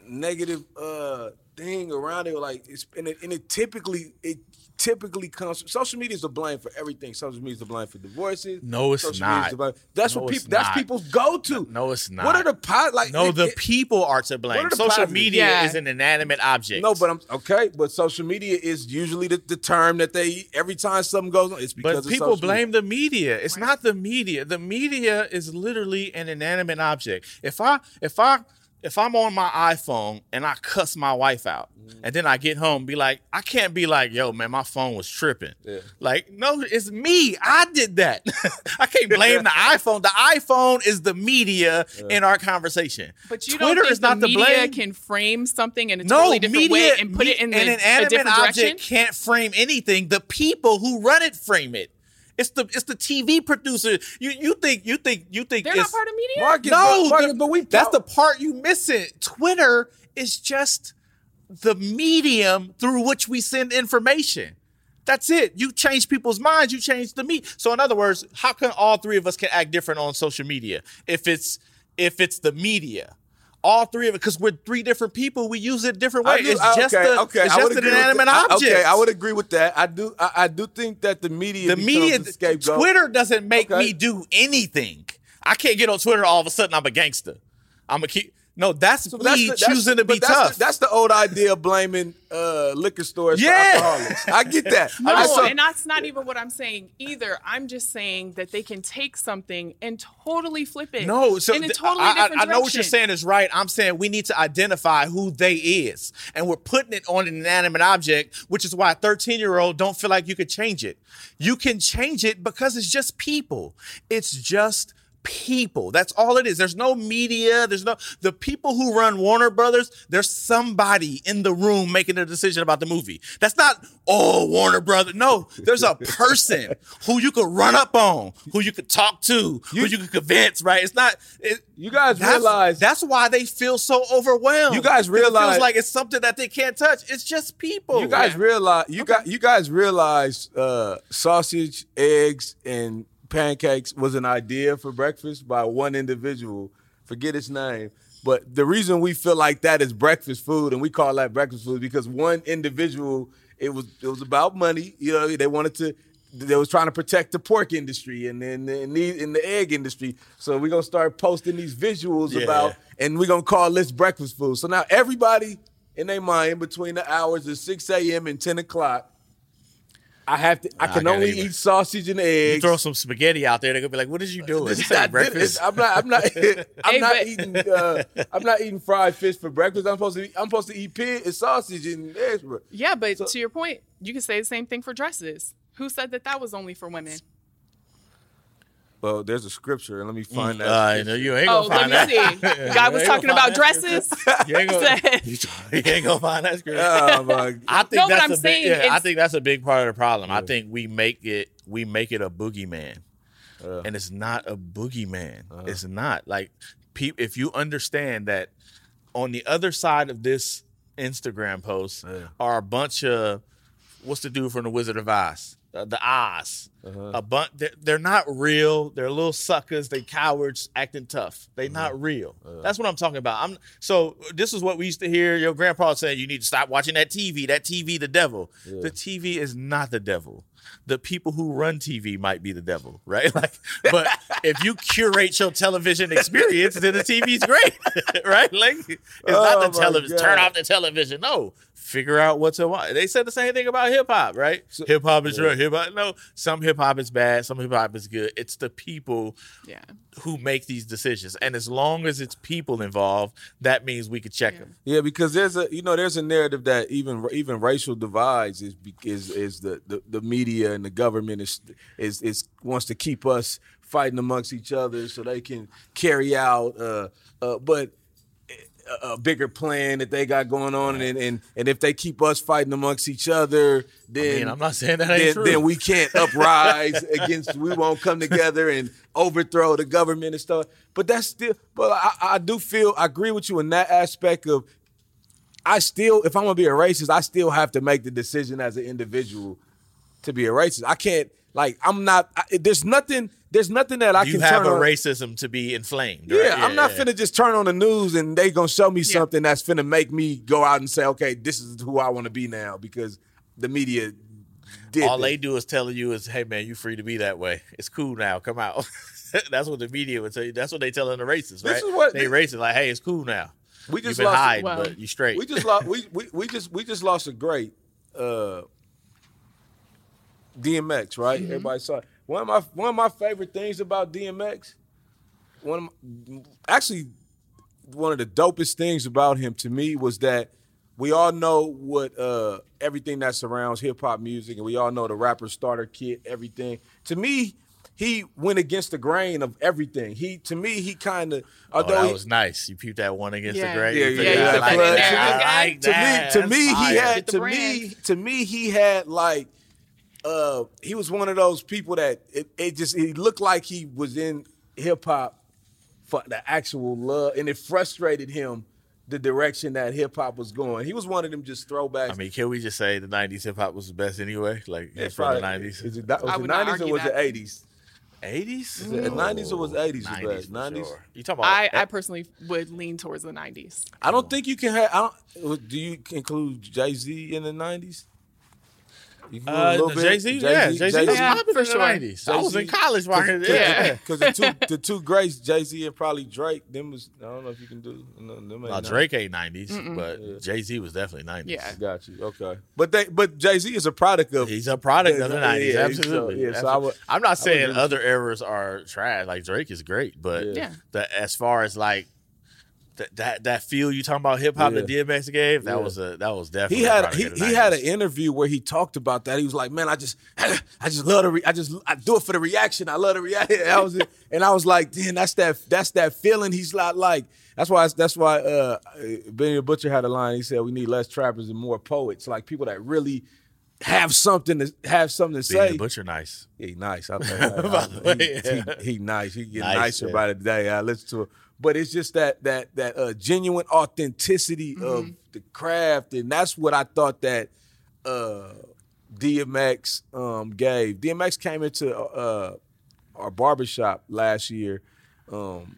negative uh thing around it like it's and it, and it typically it typically comes social media is to blame for everything social media is to blame for divorces No, it's social media is not. that's No, what people that's not. people's go-to No, it's not. what are the pot like no, it- the it- people are to blame. are the Social positives? media Yeah. is an inanimate object. no, but I'm okay. But social media is usually the, the term that they every time something goes on. It's because But of people social blame media. the media. It's not the media. The media is literally an inanimate object. If I if I if I'm on my iPhone and I cuss my wife out, Mm-hmm. and then I get home, be like, I can't be like, yo, man, my phone was tripping. Yeah. Like, no, it's me. I did that. I can't blame the iPhone. The iPhone is the media in our conversation. But you Twitter don't think is not the the media blame. can frame something in a no, totally different media way and put it in me- the, an a inanimate different object direction? can't frame anything. The people who run it frame it. It's the it's the TV producer. You you think you think you think They're it's, not part of media. Marcus, no, but, Marcus, the- but we that's the part you miss it. Twitter is just the medium through which we send information. That's it. You change people's minds. You change the meat. So in other words, how can all three of us can act different on social media if it's if it's the media? All three of it, because we're three different people. We use it different ways. do- It's I- just okay, a, okay. it's I just an inanimate object. Okay, I would agree with that. I do. I, I do think that the media, the media, the. Twitter doesn't make Okay. me do anything. I can't get on Twitter all of a sudden. I'm a gangster. I'm a keep. No, that's So me that's the- that's- choosing to be that's tough. The, that's the old idea of blaming uh, liquor stores Yeah. for alcoholics. I get that. No, I saw- and that's not even what I'm saying either. I'm just saying that they can take something and totally flip it. No, so in a totally I, I- different I know what you're saying is right. I'm saying we need to identify who they is, and we're putting it on an inanimate object, which is why a 13 year old don't feel like you could change it. You can change it because it's just people. It's just people. That's all it is. There's no media. There's no the people who run Warner Brothers. There's somebody in the room making a decision about the movie. That's not oh Warner Brothers. No, there's a person who you could run up on, who you could talk to, who you could convince. Right? It's not. It, You guys that's, realize that's why they feel so overwhelmed. You guys 'Cause it realize- feels like it's something that they can't touch. It's just people. You guys realize you got you guys realize uh, sausage, eggs, and pancakes was an idea for breakfast by one individual. Forget his name. But the reason we feel like that is breakfast food and we call that breakfast food because one individual it was it was about money. You know, they wanted to they was trying to protect the pork industry and then in the, in the egg industry. So we're gonna start posting these visuals Yeah. about and we're gonna call this breakfast food. So now everybody in their mind between the hours of 6 a.m. and 10 o'clock, I have to I can I only can't eat sausage and eggs. You throw some spaghetti out there, they're gonna be like, "What is you doing? This This is not- breakfast." I'm not. I'm not. I'm Hey, not but- eating. Uh, I'm not eating fried fish for breakfast. I'm supposed to. Eat, I'm supposed to eat pig and sausage and eggs. For, Yeah, but So- to your point, you can say the same thing for dresses. Who said that that was only for women? Well, there's a scripture, and let me find that. Uh, scripture. no, you ain't Oh, gonna let find me that. see. You God was talking about dresses. You ain't gonna, you ain't gonna find that scripture. Oh, my- I think No, that's I'm a saying big, yeah, I think that's a big part of the problem. I think we make it we make it a boogeyman, and it's not a boogeyman. Uh-huh. It's not like pe- if you understand that on the other side of this Instagram post are a bunch of what's the dude from the Wizard of Oz, uh, the Oz. Uh-huh. A bunch. They're, they're not real. They're little suckers. They cowards acting tough. They Uh-huh. not real. That's what I'm talking about. I'm so. This is what we used to hear your grandpa saying. You need to stop watching that TV. That TV, the devil. The TV is not the devil. The people who run TV might be the devil, right? Like, but if you curate your television experience, then the TV's great, right? Like, it's Oh, not the television. Turn off the television. No, figure out what to watch. They said the same thing about hip hop, right? hip hop is right. Hip hop. No, some hip hop is bad. Some hip hop is good. It's the people yeah. who make these decisions, and as long as it's people involved, that means we could check them. Yeah, because there's a you know there's a narrative that even even racial divides is be- is is the, the, the media and the government is is is wants to keep us fighting amongst each other so they can carry out uh uh but a, bigger plan that they got going on and, and and if they keep us fighting amongst each other then I mean, I'm not saying that ain't then, true. then we can't uprise against we won't come together and overthrow the government and stuff but that's still but I, I do feel I agree with you in that aspect of I still, if I'm gonna be a racist, I still have to make the decision as an individual to be a racist. I can't, like, I'm not. I, there's nothing. There's nothing that I you can You have turn a on. racism to be inflamed. Yeah, right? I'm not yeah. finna just turn on the news and they gonna show me something that's finna make me go out and say, okay, this is who I want to be now because the media did. All this. they do is telling you is, "Hey man, you free to be that way. It's cool now. Come out." That's what the media would tell you. That's what they telling the racists, right? This is what- they racist like, "Hey, it's cool now. We You've just been lost- hiding, Well, but you straight." we just lost. We, we we just we just lost a great uh, DMX, right? Everybody saw it. One of my one of my favorite things about DMX, one of my, actually one of the dopest things about him to me was that we all know what uh, everything that surrounds hip hop music, and we all know the rapper starter kit, everything. To me, he went against the grain of everything. He to me, he kind of Oh, although that he, was nice. You peeped that one against Yeah. the grain. Yeah, You yeah, figured yeah. out, I like that in that. I okay? like to me, to That's me, he had to me, to me, he had like uh, he was one of those people that it, it just he looked like he was in hip hop for the actual love, and it frustrated him the direction that hip hop was going. He was one of them just throwbacks. I mean, can we just say the '90s hip hop was the best anyway? Like It's from the probably- '90s, Is it, was I it 90s or was that. it 80s? '80s, Is it 90s or was it 80s the 90s, best? 90s? sure. You talking about? I, I personally would lean towards the 90s. I don't think you can have. I don't. Do you include Jay Z in the 90s? You can go a uh, little bit- Jay Z, yeah, Jay Z was popping for in the sure. '90s. I was in college rocking it. Yeah. Because the two the two greats, Jay Z and probably Drake, them was I don't know if you can do. No, them ain't No, Drake ain't '90s, Yeah. but Jay Z was definitely '90s. Yeah. Got you. Okay, but they but Jay Z is a product of. He's a product of the yeah, '90s, yeah, absolutely. yeah, so I would, I'm not saying agree with other eras are trash. Like Drake is great, but Yeah. Yeah. the, as far as like that that, that feel you talking about hip hop that DMX gave, that Yeah. was a that was definitely he had he, he had an interview where he talked about that. He was like, "Man, I just I just love the re- I just I do it for the reaction. I love the reaction." I was and I was like, "Damn, that's that that's that feeling." He's not like that's why that's why uh Benny the Butcher had a line. He said, "We need less trappers and more poets, like people that really." Have something to have something to Being say. butcher nice. He nice. I By the way, he, he, he nice. He get Nice, nicer yeah. by the day. I listen to it, but it's just that that that uh, genuine authenticity of the craft, and that's what I thought that uh, DMX um, gave. DMX came into uh, our barbershop last year, um,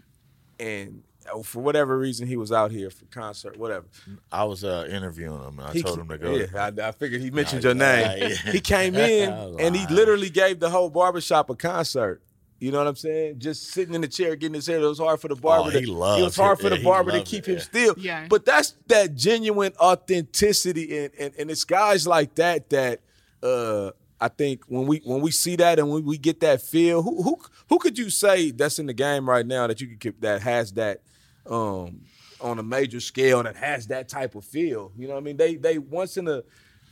and uh, for whatever reason he was out here for concert, whatever. I was uh, interviewing him and I He told ca- him to go. Yeah, I, I figured he mentioned Nah, your name. yeah, yeah. He came in and he literally gave the whole barbershop a concert. You know what I'm saying? Just sitting in the chair getting his hair. It was hard for the barber. Oh, he to, loves it was hard it. for the Yeah, he barber to keep it, him yeah. still. Yeah. But that's that genuine authenticity, and, and and it's guys like that that uh I think when we when we see that and when we get that feel, who who who could you say that's in the game right now that you could keep that has that um on a major scale that has that type of feel? You know what I mean? They they once in a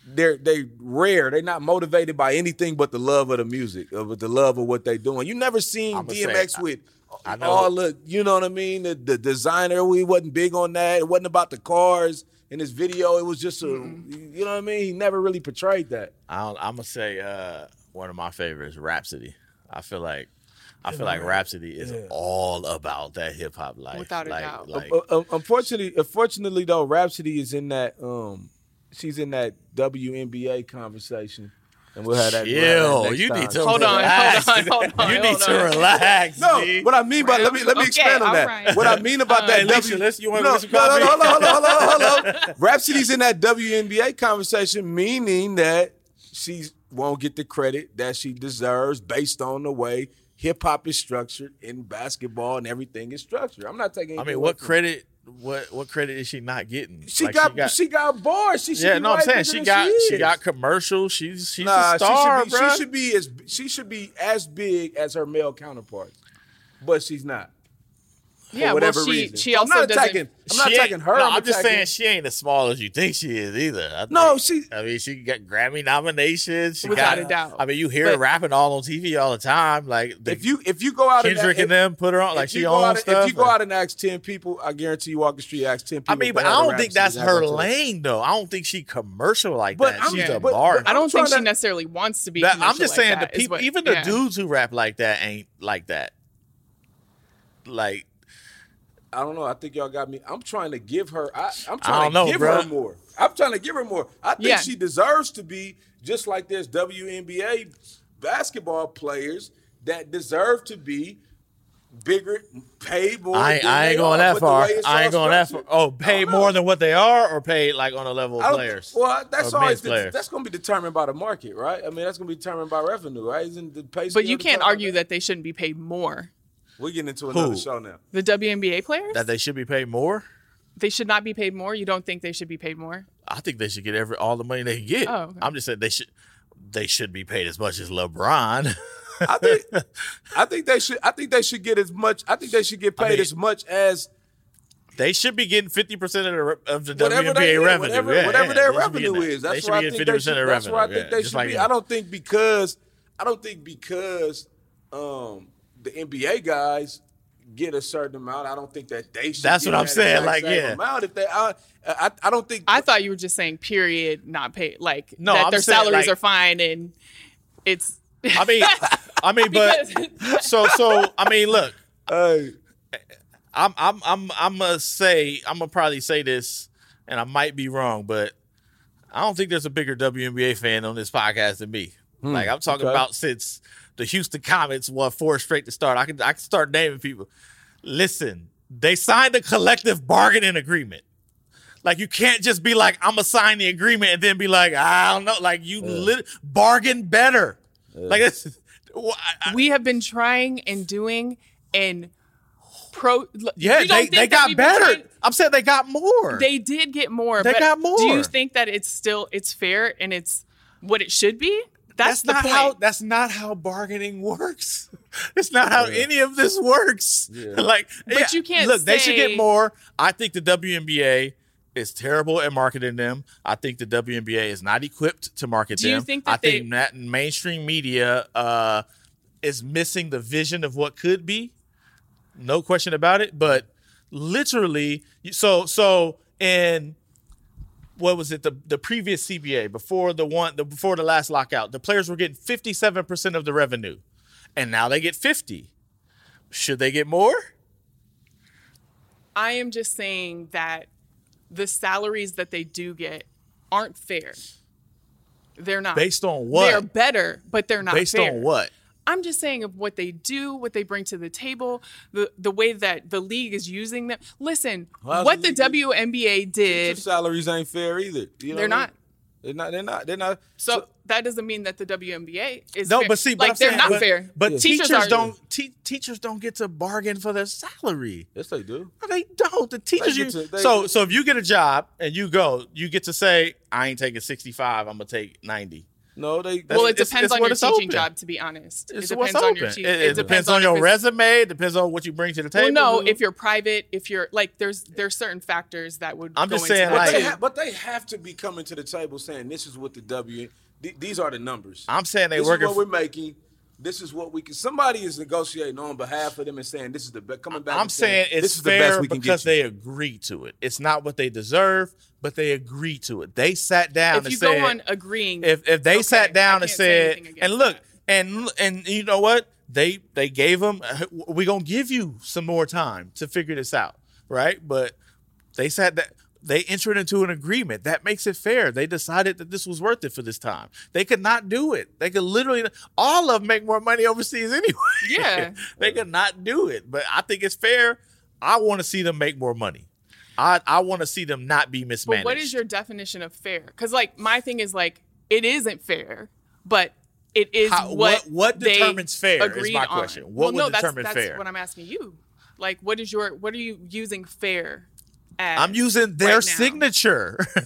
they're they rare. They're not motivated by anything but the love of the music, of the love of what they're doing. You never seen I'ma say, DMX I- with I know- all the, you know what I mean? The, the designer, we wasn't big on that. It wasn't about the cars in his video. It was just a, you know what I mean? He never really portrayed that. I am gonna say uh, one of my favorites, Rapsody. I feel like I feel like Rapsody is all about that hip hop life. Without a like, doubt. Like, Uh, uh, unfortunately, unfortunately though, Rapsody is in that. um She's in that WNBA conversation, and we'll have that. we'll have chill. next You time. need to Hold on, relax. hold on, hold on, You need hold to relax. No, G. what I mean by let me let me Okay, expand on all that. right. What I mean about Uh, that Hey, W. Listen, you wanna no, get some no, no, no, hold on, hold on, hold on, hold on. Rapsody's in that WNBA conversation, meaning that she won't get the credit that she deserves based on the way hip hop is structured in basketball and everything is structured. I'm not taking. I mean, away what from- credit? What what credit is she not getting? She, Like, got, she got bars. She should yeah, no, I'm saying she got she, she got commercials. She's she's Nah, a star, she should be. She should be as she should be as big as her male counterparts, but she's not. Yeah, well, whatever she reason. she I'm not doesn't. attacking. I'm not She attacking her. No, I'm, I'm, just attacking- saying she ain't as small as you think she is either. I No, she- I mean, she got Grammy nominations. She Without got, a doubt. I mean, you hear her rapping all on TV all the time. Like the, If you if you go out Kendrick and, and them put her on, like if she you go owns out, stuff. If you go out and ask ten people, I guarantee you walk the street, ask ten people. I mean, but I don't think that's her gonna tell you. lane, though. I don't think she commercial like But that. I'm- She's Yeah. a but- bar. I don't think she necessarily wants to be. I'm just saying the people, even the dudes who rap like that ain't like that. Like I don't know. I think y'all got me. I'm trying to give her. I, I'm I trying don't know, to give bruh. her more. I'm trying to give her more. I think Yeah. she deserves to be just like there's WNBA basketball players that deserve to be bigger, paid more. I, ain't- than I ain't going that far. I ain't all going that far. Oh, I pay don't know. more than what they are, or paid like on a level of players. Well, that's always men's players. that's going to be determined by the market, right? I mean, that's going to be determined by revenue, right? Isn't the pay But you can't determined by argue that they shouldn't be paid more. We're getting into another Who? show now. The WNBA players, that they should be paid more. they should not be paid more. You don't think they should be paid more? I think they should get every all the money they can get. Oh, okay. I'm just saying they should they should be paid as much as LeBron. I think I think they should I think they should get as much I think they should get paid mean- as much as they should be getting fifty percent of the re- of the whatever WNBA they, yeah, revenue. whatever, Yeah, whatever yeah, their they should be revenue getting that. is. That's they should where I be getting think they fifty should, percent of that's revenue. where I think yeah, they just should like be. them. I don't think because I don't think because um the NBA guys get a certain amount. I don't think that they should. That's get what I'm that saying, like, yeah. amount. If they, I, I, I don't think. I thought you were just saying period, not paid. Like No, that I'm their saying, salaries like- are fine and it's. I mean, I mean, but so so I mean, look, Hey, I'm I'm I'm I'm gonna say I'm gonna probably say this, and I might be wrong, but I don't think there's a bigger WNBA fan on this podcast than me. Hmm, like I'm talking okay. about since the Houston Comets won four straight to start. I can I can start naming people. Listen, they signed a collective bargaining agreement. Like you can't just be like I'm gonna sign the agreement and then be like I don't know. Like you lit- bargain better. Like it's. well, I- I- we have been trying and doing and pro. yeah, you they, they got better. trying- I'm saying they got more. They did get more. They but got Do you think that it's still it's fair and it's what it should be? That's, that's not point. how that's not how bargaining works. It's not how any of this works. like, But yeah, you can't look. They should get more. I think the WNBA is terrible at marketing them. I think the WNBA is not equipped to market Do you them. think I they- think that mainstream media uh, is missing the vision of what could be. No question about it. But literally, so so in what was it the the previous CBA before the one the before the last lockout the players were getting 57% of the revenue and now they get 50 should they get more I am just saying that the salaries that they do get aren't fair. They're not. based on what They're better, but they're not based fair. on what I'm just saying of what they do, what they bring to the table, the the way that the league is using them. Listen, How's what the the WNBA Teacher did, salaries ain't fair either. You know They're what I not. mean? They're not. They're not. They're not. so that doesn't mean that the WNBA is no fair. but see but like I'm they're saying, not but, fair. but teachers, teachers, are, don't te- teachers don't get to bargain for their salary yes, they do. No, they don't. The teachers. get You, to- they- so so if you get a job and you go, you get to say, I ain't taking 65. I'm gonna take 90. No, they. That's- Well, it depends it's on what your teaching open. job. To be honest, It's it what's depends on open. your te- it, it depends on if your resume. It depends on what you bring to the table. Well, no, if you're private, if you're like, there's there's certain factors that would. I'm go just into saying, But like- they, ha- but they have to be coming to the table saying this is what the W. th- these are the numbers. I'm saying they this working. is what for- we're making. This is what we can. Somebody is negotiating on behalf of them and saying this is the best. Coming back. I'm and saying this it's is the best fair we because they agree to it. It's not what they deserve, but they agree to it. They sat down if and you said, go on agreeing, if if they okay, sat down and said, and look, that. and and you know what they they gave them, we gonna give you some more time to figure this out, right? But they said that they entered into an agreement that makes it fair. They decided that this was worth it for this time. They could not do it. They could literally all of them make more money overseas anyway. Yeah. they could not do it. But I think it's fair. I want to see them make more money. I I want to see them not be mismanaged But what is your definition of fair? Because like my thing is like it isn't fair, but it is How- what what- what determines fair is my on. question. What well, would no, that's, determine that's fair? what I'm asking you. Like, what is your what are you using fair? As I'm using their right signature.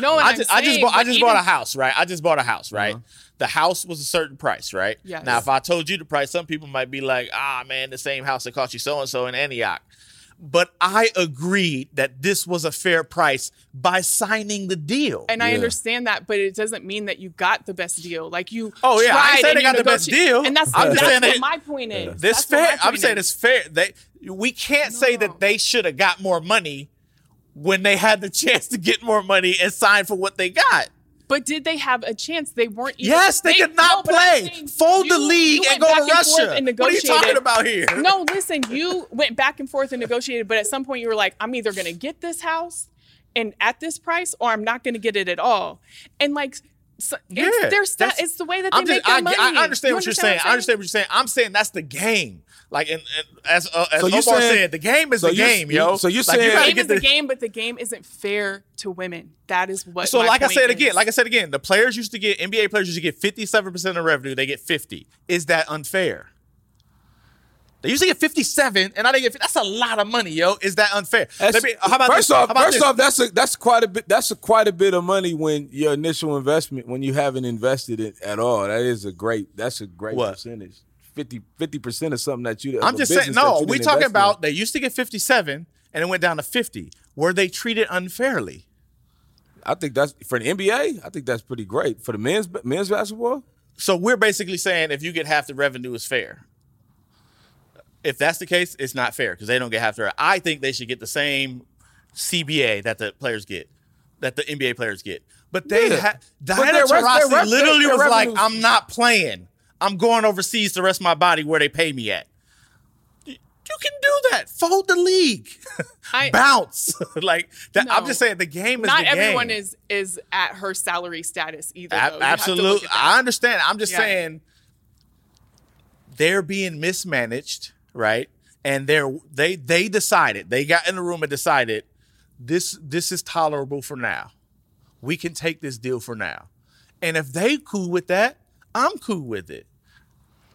No, and I I'm just, I just bought, I just even- bought a house, right? I just bought a house, right? The house was a certain price, right? Yes. Now, if I told you the price, some people might be like, "Ah, man, the same house that cost you so and so in Antioch." But I agreed that this was a fair price by signing the deal. And I understand that, but it doesn't mean that you got the best deal. Like you. Oh, yeah, I tried ain't saying they you got the best deal. And that's, I'm that's saying what they- my point is. this That's fair. I'm saying is. it's fair. They we can't say that they should have got more money when they had the chance to get more money and sign for what they got. But did they have a chance? They weren't. Even, Yes, they, could not no, play. saying Fold the you- league and go to Russia. and what are you talking about here? No, listen, you went back and forth and negotiated, but at some point you were like, I'm either going to get this house and at this price or I'm not going to get it at all. And like, so Yeah, it's, their sta- it's the way that they I'm make just, their I, money. I understand You what you're saying. I'm I understand what you're saying. I'm saying that's the game. Like, and, and as uh, as So you Omar saying- said, the game is so the you- game, yo. so you like, saying- gotta The game is the game, but the game isn't fair to women. That is what. So, my like I point said again, like I said again, the players used to get NBA players used to get 57 percent of revenue. They get 50. Is that unfair? They used to get 57, and now they get. That's a lot of money, yo. Is that unfair? That's- me- how about first this? off, How about first this? off, that's a that's quite a bit. That's a quite a bit of money when your initial investment when you haven't invested it at all. That is a great. That's a great What? percentage. 50 percent of something that you. I'm just saying. No, we talking invest in. about they used to get 57, and it went down to 50. Were they treated unfairly? I think that's for the NBA. I think that's pretty great for the men's men's basketball. So we're basically saying if you get half the revenue is fair. If that's the case, it's not fair because they don't get half the. I think they should get the same CBA that the players get, that the NBA players get. But they Yeah. had Diana their their Taurasi literally their was like, "I'm not playing. I'm going overseas to rest my body where they pay me at." You can do that. Fold the league. I- Bounce. like that. I'm just saying the game is Not the everyone game. is is at her salary status either. Ab- though. You have to look absolutely. I understand. I'm just Yeah. saying they're being mismanaged, right? And they're they they decided they got in the room and decided this this is tolerable for now. We can take this deal for now. And if they cool with that, I'm cool with it.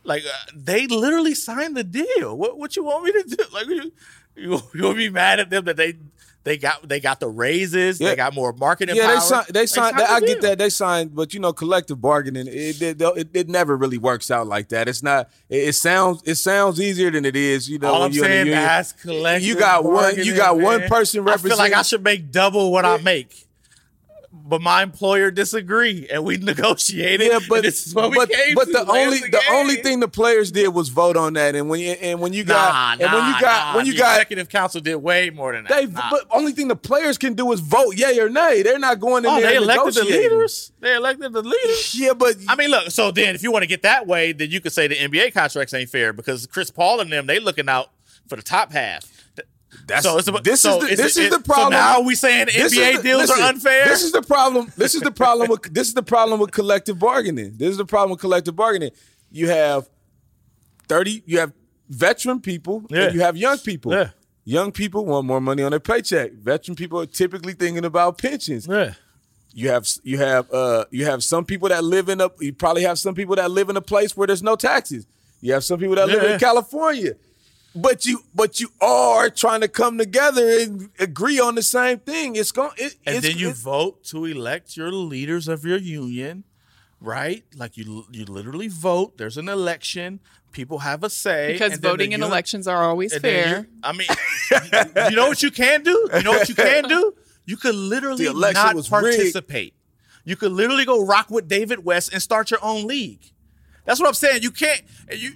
Like uh, they literally signed the deal. What what you want me to do? Like you you, you want to be mad at them that they they got they got the raises, Yeah. they got more marketing Yeah, power. they signed. They signed. signed I get that they signed, but you know, collective bargaining it it, it it never really works out like that. It's not. It, it sounds it sounds easier than it is. You know, All I'm you're in a saying, that's collective. You got one. You got one man. person I feel like I should make double what I make, but my employer disagree, and we negotiated. Yeah, but this is what but, we came but to. the only it's the only thing the players did was vote on that, and when you and when you got nah, and when you got nah, when you the got executive council did way more than that. they Nah. but only thing the players can do is vote yay or nay. They're not going in oh, there they elected the leaders. They elected the leaders. Yeah, but I mean, look. So then, if you want to get that way, then you could say the NBA contracts ain't fair because Chris Paul and them they looking out for the top half. That's, so it's about, this so is the, is this it- is the problem. So now are we saying NBA the- deals listen, are unfair? This is the problem. This is the problem with this is the problem with collective bargaining. This is the problem with collective bargaining. You have thirty. You have veteran people Yeah. and you have young people. Yeah. Young people want more money on their paycheck. Veteran people are typically thinking about pensions. yeah. You have you have uh you have some people that live in a you probably have some people that live in a place where there's no taxes. You have some people that live in California. But you but you are trying to come together and agree on the same thing. It's going it, and it's, then you it's- vote to elect your leaders of your union, right? Like you, you literally vote. There's an election. People have a say because and then the voting in elections are always fair. you- I mean, you know what you can do? You know what you can do? You could literally not was rigged. participate. You could literally go rock with David West and start your own league. That's what I'm saying. You can't. You.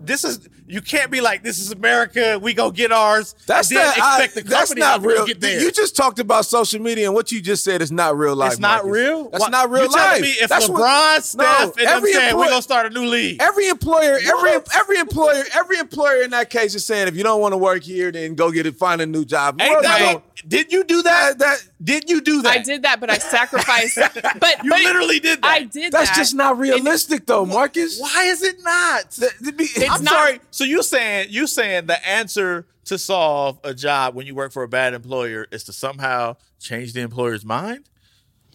This is. You can't be like this is America. We go get ours. That's not. I- the that's not real. You just talked about social media, and what you just said is not real life. It's not Marcus. real. That's What- not real you telling life. me if That's what- LeBron, Steph, No, and every saying we're gonna start a new league? Every employer, every What? every employer, every employer in that case is saying, if you don't want to work here, then go get it, find a new job. Ain't that what- did you do that? That- did you do that? I did that, but I sacrificed. But You but literally did that. I did that. That's that. just not realistic, though, Marcus. Why is it not? Th- th- be- It's I'm not- sorry. So you saying you saying the answer to solve a job when you work for a bad employer is to somehow change the employer's mind?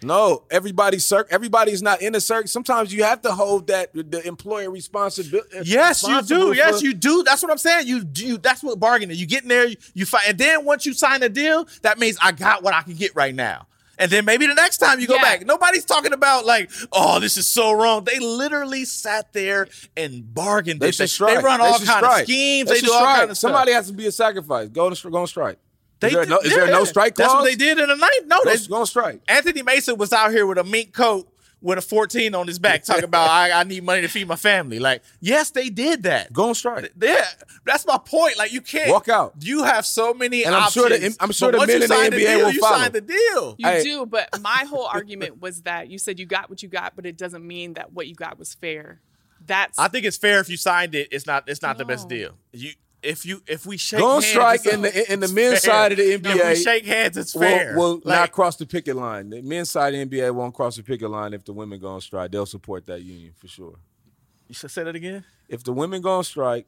No, everybody's cir- everybody's not in a circle. Sometimes you have to hold that the employer responsibility. Uh, yes, you do. Yes, you do. That's what I'm saying. You do. That's what bargaining. You get in there, you, you fight, and then once you sign a deal, that means I got what I can get right now. And then maybe the next time you go Yeah. back, nobody's talking about like, oh, this is so wrong. They literally sat there and bargained. They strike. They run all should kind of schemes. They They, do all strike. kind of stuff. Somebody has to be a sacrifice. Go on, go on strike. They is there, did- no, is there yeah, no strike clause? That's what they did in the night. No, Go, they, going on strike. Anthony Mason was out here with a mink coat with a 14 on his back talking about I, I need money to feed my family. Like, yes, they did that. Go on strike. Yeah, that's my point. Like, you can't Walk out. You have so many And I'm options. sure the- I'm sure but the once men you in the sign NBA deal, will you follow. signed the deal. You Hey. do, but my whole argument was that you said you got what you got, but it doesn't mean that what you got was fair. That's I think it's fair if you signed it. It's not. It's not the best deal. You. If you if we shake Go on hands, strike it's- in the in the men's fair. side of the If we shake hands, it's will, fair. will Like, not cross the picket line. The men's side of the NBA won't cross the picket line if the women go on strike. They'll support that union for sure. You should say that again. If the women go on strike,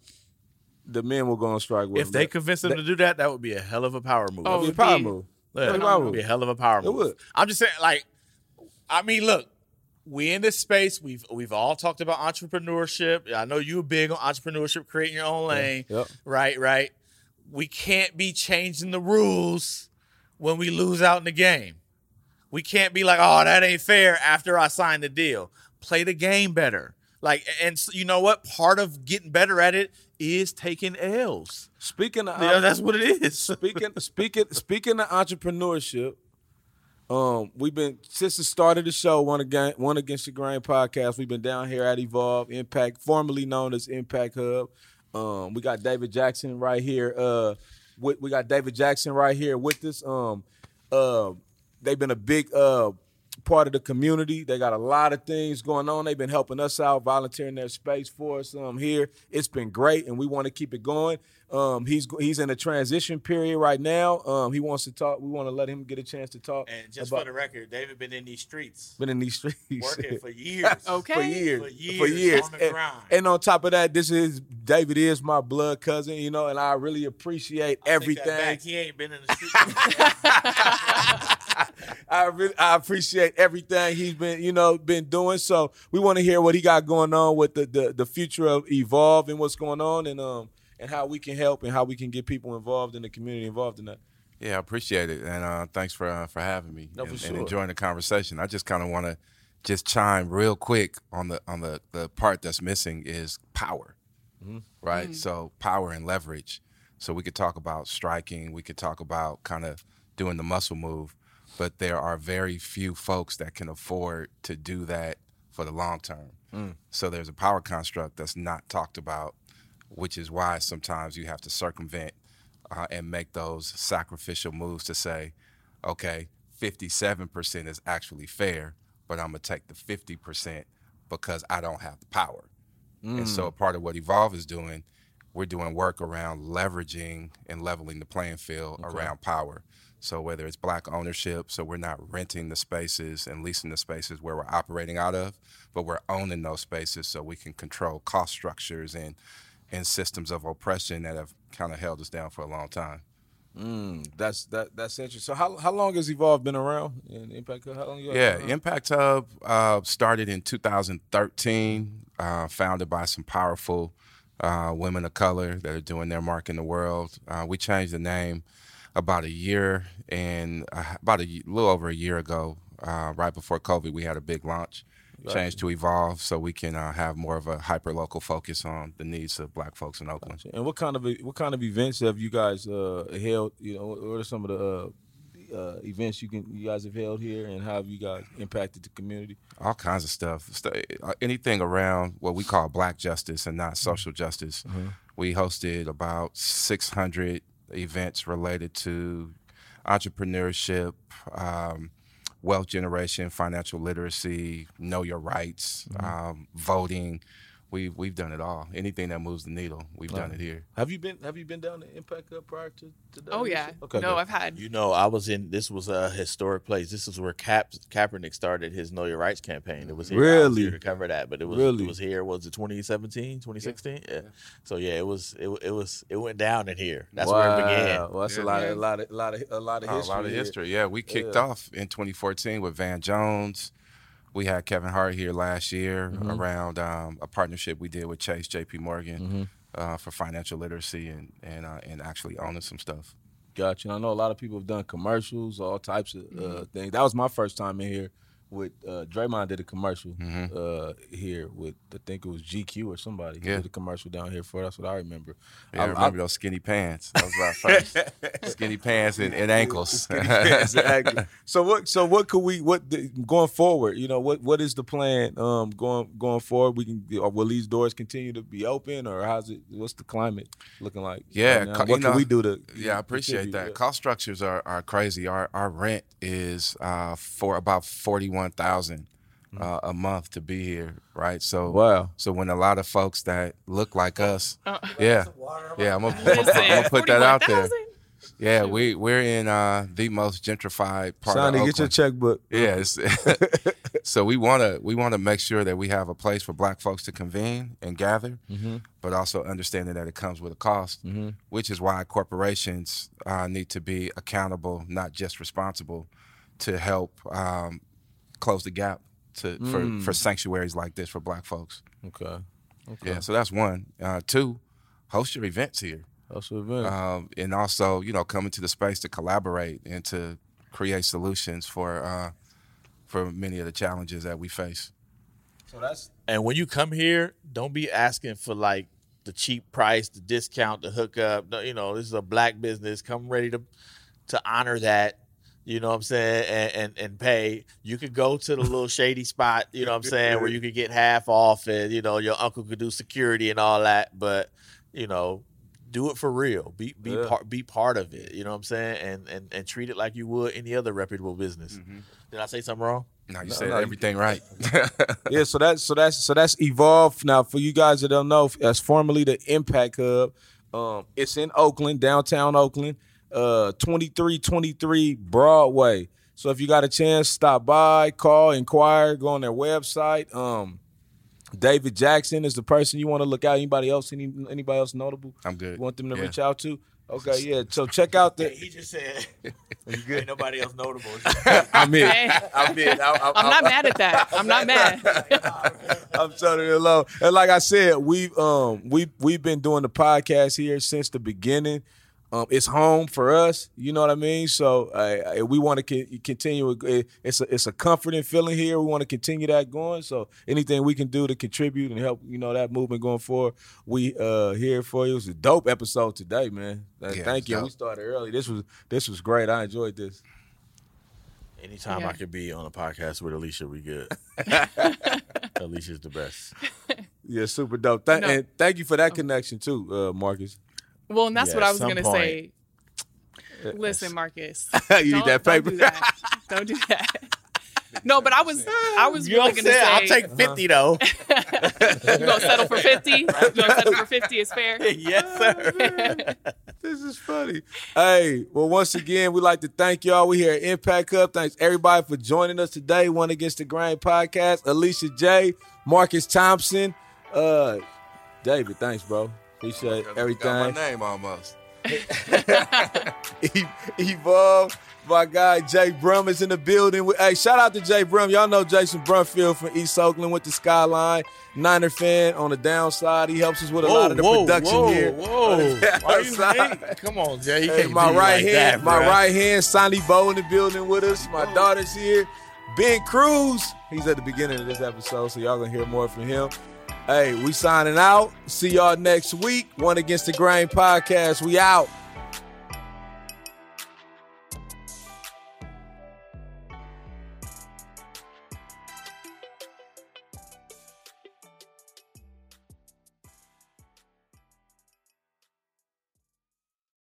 the men will go on strike with If them. they convince them to do that, that would be a hell of a power move. Oh, It'd be a power be- move. Yeah, It'd be a it power would move. be a hell of a power move. would. I'm just saying, like, I mean, look, we in this space. We've we've all talked about entrepreneurship. I know you're big on entrepreneurship, creating your own lane. Yep. Right, right. We can't be changing the rules when we lose out in the game. We can't be like, oh, that ain't fair after I signed the deal. Play the game better. Like, and s- you know what? Part of getting better at it is taking L's. Speaking of Yeah, that's what it is. speaking speaking speaking of entrepreneurship, um, we've been since the start of the show, one again, one against the grain podcast. We've been down here at Evolve Impact, formerly known as Impact Hub. Um, we got David Jackson right here. Uh, with, we got David Jackson right here with us. Um, uh, they've been a big uh part of the community. They got a lot of things going on. They've been helping us out, volunteering their space for us um, here. It's been great, and we want to keep it going. Um, he's he's in a transition period right now. Um, he wants to talk. We want to let him get a chance to talk. And just about, for the record, David been in these streets been in these streets working for years. Okay. for years, For years, for years. on the And, grind. and on top of that, this is David is my blood cousin, you know, and I really appreciate Take that everything. back. He ain't been in the streets. I really, I appreciate everything he's been, you know, been doing. So we want to hear what he got going on with the, the the future of Evolve and what's going on, and um and how we can help and how we can get people involved in the community involved in that. Yeah, I appreciate it, and uh, thanks for uh, for having me No, for and, sure. and enjoying the conversation. I just kind of want to just chime real quick on the on the the part that's missing is power, Mm-hmm. right? So power and leverage. So we could talk about striking, we could talk about kind of doing the muscle move, but there are very few folks that can afford to do that for the long term. Mm. So there's a power construct that's not talked about, which is why sometimes you have to circumvent uh, and make those sacrificial moves to say, okay, 57% is actually fair, but I'm going to take the 50% because I don't have the power. And so part of what Evolve is doing, we're doing work around leveraging and leveling the playing field around power. So whether it's black ownership, so we're not renting the spaces and leasing the spaces where we're operating out of, but we're owning those spaces so we can control cost structures and and systems of oppression that have kind of held us down for a long time. Mm, that's that that's interesting. So how how long has Evolve been around? In Impact Hub? How long you Yeah. Impact Hub uh, started in 2013, uh, founded by some powerful uh, women of color that are doing their mark in the world. Uh, we changed the name about a year and uh, about a little over a year ago, uh, right before COVID. We had a big launch. Changed to evolve so we can uh, have more of a hyper local focus on the needs of Black folks in Oakland. And what kind of what kind of events have you guys uh, held? You know, what are some of the uh, uh, events you can you guys have held here, and how have you guys impacted the community? all kinds of stuff. St- uh, Anything around what we call black justice and not social justice. We hosted about 600 events related to entrepreneurship, um, wealth generation, financial literacy, know your rights, um, voting. We we've done it all. Anything that moves the needle, we've done it here. Have you been Have you been down to Impact Hub prior to, to that? Oh yeah. Okay. no, good. I've had. You know, I was in. This was a historic place. This is where Cap Kaepernick started his Know Your Rights campaign. It was here. Really? to cover that, but it was Really? it was here. Was it 2017, 2016? Yeah. So yeah, it was it, it was it went down in here. That's where it began. Well, that's a Yeah. lot of a lot of a lot of a lot of Oh, history. a lot of here. history. Yeah, we kicked Yeah. off in 2014 with Van Jones. We had Kevin Hart here last year Mm-hmm. around um, a partnership we did with Chase J.P. Morgan uh, for financial literacy and and uh, and actually owning some stuff. Gotcha. And I know a lot of people have done commercials, all types of uh, Mm-hmm. things. That was my first time in here with uh, Draymond did a commercial Mm-hmm. uh, here with I think it was GQ or somebody Yeah. did a commercial down here for. That's what I remember. Yeah, I, remember those skinny pants. That was our first skinny pants and, and ankles. exactly. So what? So what could we? What the, going forward? You know, what what is the plan? Um, going going forward, we can. Will these doors continue to be open, or how's it? What's the climate looking like? Yeah, right co- what can know, we do to? Yeah, I appreciate that. Cost structures are, are crazy. Our our rent is uh, for about forty one thousand uh, a month to be here, right? So Wow. So when a lot of folks that look like us, Uh, yeah, yeah, I'm gonna, I'm gonna, put- I'm gonna put that out there. Yeah, we we're in uh, the most gentrified part of the world. Sonny, of get your Oakland. checkbook. Yeah, it's, so we want to we want to make sure that we have a place for Black folks to convene and gather, but also understanding that it comes with a cost, which is why corporations uh, need to be accountable, not just responsible, to help um, close the gap to for, for sanctuaries like this for Black folks. Okay. okay. Yeah, so that's one. Uh, two, host your events here That's what it is. um, and also you know come into the space to collaborate and to create solutions for uh, for many of the challenges that we face. so that's And when you come here, don't be asking for like the cheap price, the discount, the hookup. No, you know, this is a black business. Come ready to to honor that. You know what I'm saying? And, and and pay. You could go to the little shady spot, you know what I'm saying, where you could get half off and you know, your uncle could do security and all that, but you know, do it for real. Be be Yeah. part be part of it. You know what I'm saying? And and and treat it like you would any other reputable business. Mm-hmm. Did I say something wrong? No, you No, said no, you- everything right. yeah, so that's so that's so that's evolved. Now, for you guys that don't know, That's formerly the Impact Hub, um, it's in Oakland, downtown Oakland, uh, twenty three twenty three Broadway. So if you got a chance, stop by, call, inquire, go on their website. Um, David Jackson is the person you want to look out. Anybody else? Any anybody else notable? I'm good. You want them to Yeah. reach out to? Okay, yeah. So check out the. He just said, "Ain't nobody else notable." I'm in. I'm in. I, I, I'm not mad at that. I'm not mad. I'm turning it low. And like I said, we've um we we've been doing the podcast here since the beginning. Um, it's home for us. You know what I mean. So uh, we want to co- continue. it- It's a it's a comforting feeling here. We want to continue that going. So anything we can do to contribute and help, you know, that movement going forward, we uh here for you. It was a dope episode today, man. Uh, Yeah, Thank you. dope. We started early. This was this was great. I enjoyed this. Anytime Yeah. I could be on a podcast with Alicia, we good. Alicia's the best. Yeah, super dope. Thank No. and thank you for that connection too, uh, Marcus. Well, and that's Yeah, what I was gonna say. Listen, Marcus. you need don't- that paper. Don't do that. Don't do that. No, but I was I was You know really I'm gonna saying? say I'll take 50 though. you gonna settle for fifty. You gonna settle for fifty is fair. yes, sir. This is funny. Hey, well, once again, we'd like to thank y'all. We here at Impact Hub. Thanks everybody for joining us today. One Against the Grain podcast. Alicia J, Marcus Thompson, uh, David. Thanks, bro. Appreciate everything. Got everything. my name almost. Evolve. My guy Jay Brum is in the building. We- Hey, shout out to Jay Brum. Y'all know Jason Brumfield from East Oakland with the Skyline. Niner fan on the downside. He helps us with a lot of the production whoa, here. Whoa, Why you Outside. Come on, Jay. Hey, my right like hand, that, my right hand, Sonny Bo in the building with us. My daughter's here. Ben Cruz, he's at the beginning of this episode, so y'all gonna hear more from him. Hey, we signing out. See y'all next week. One Against the Grain podcast. We out.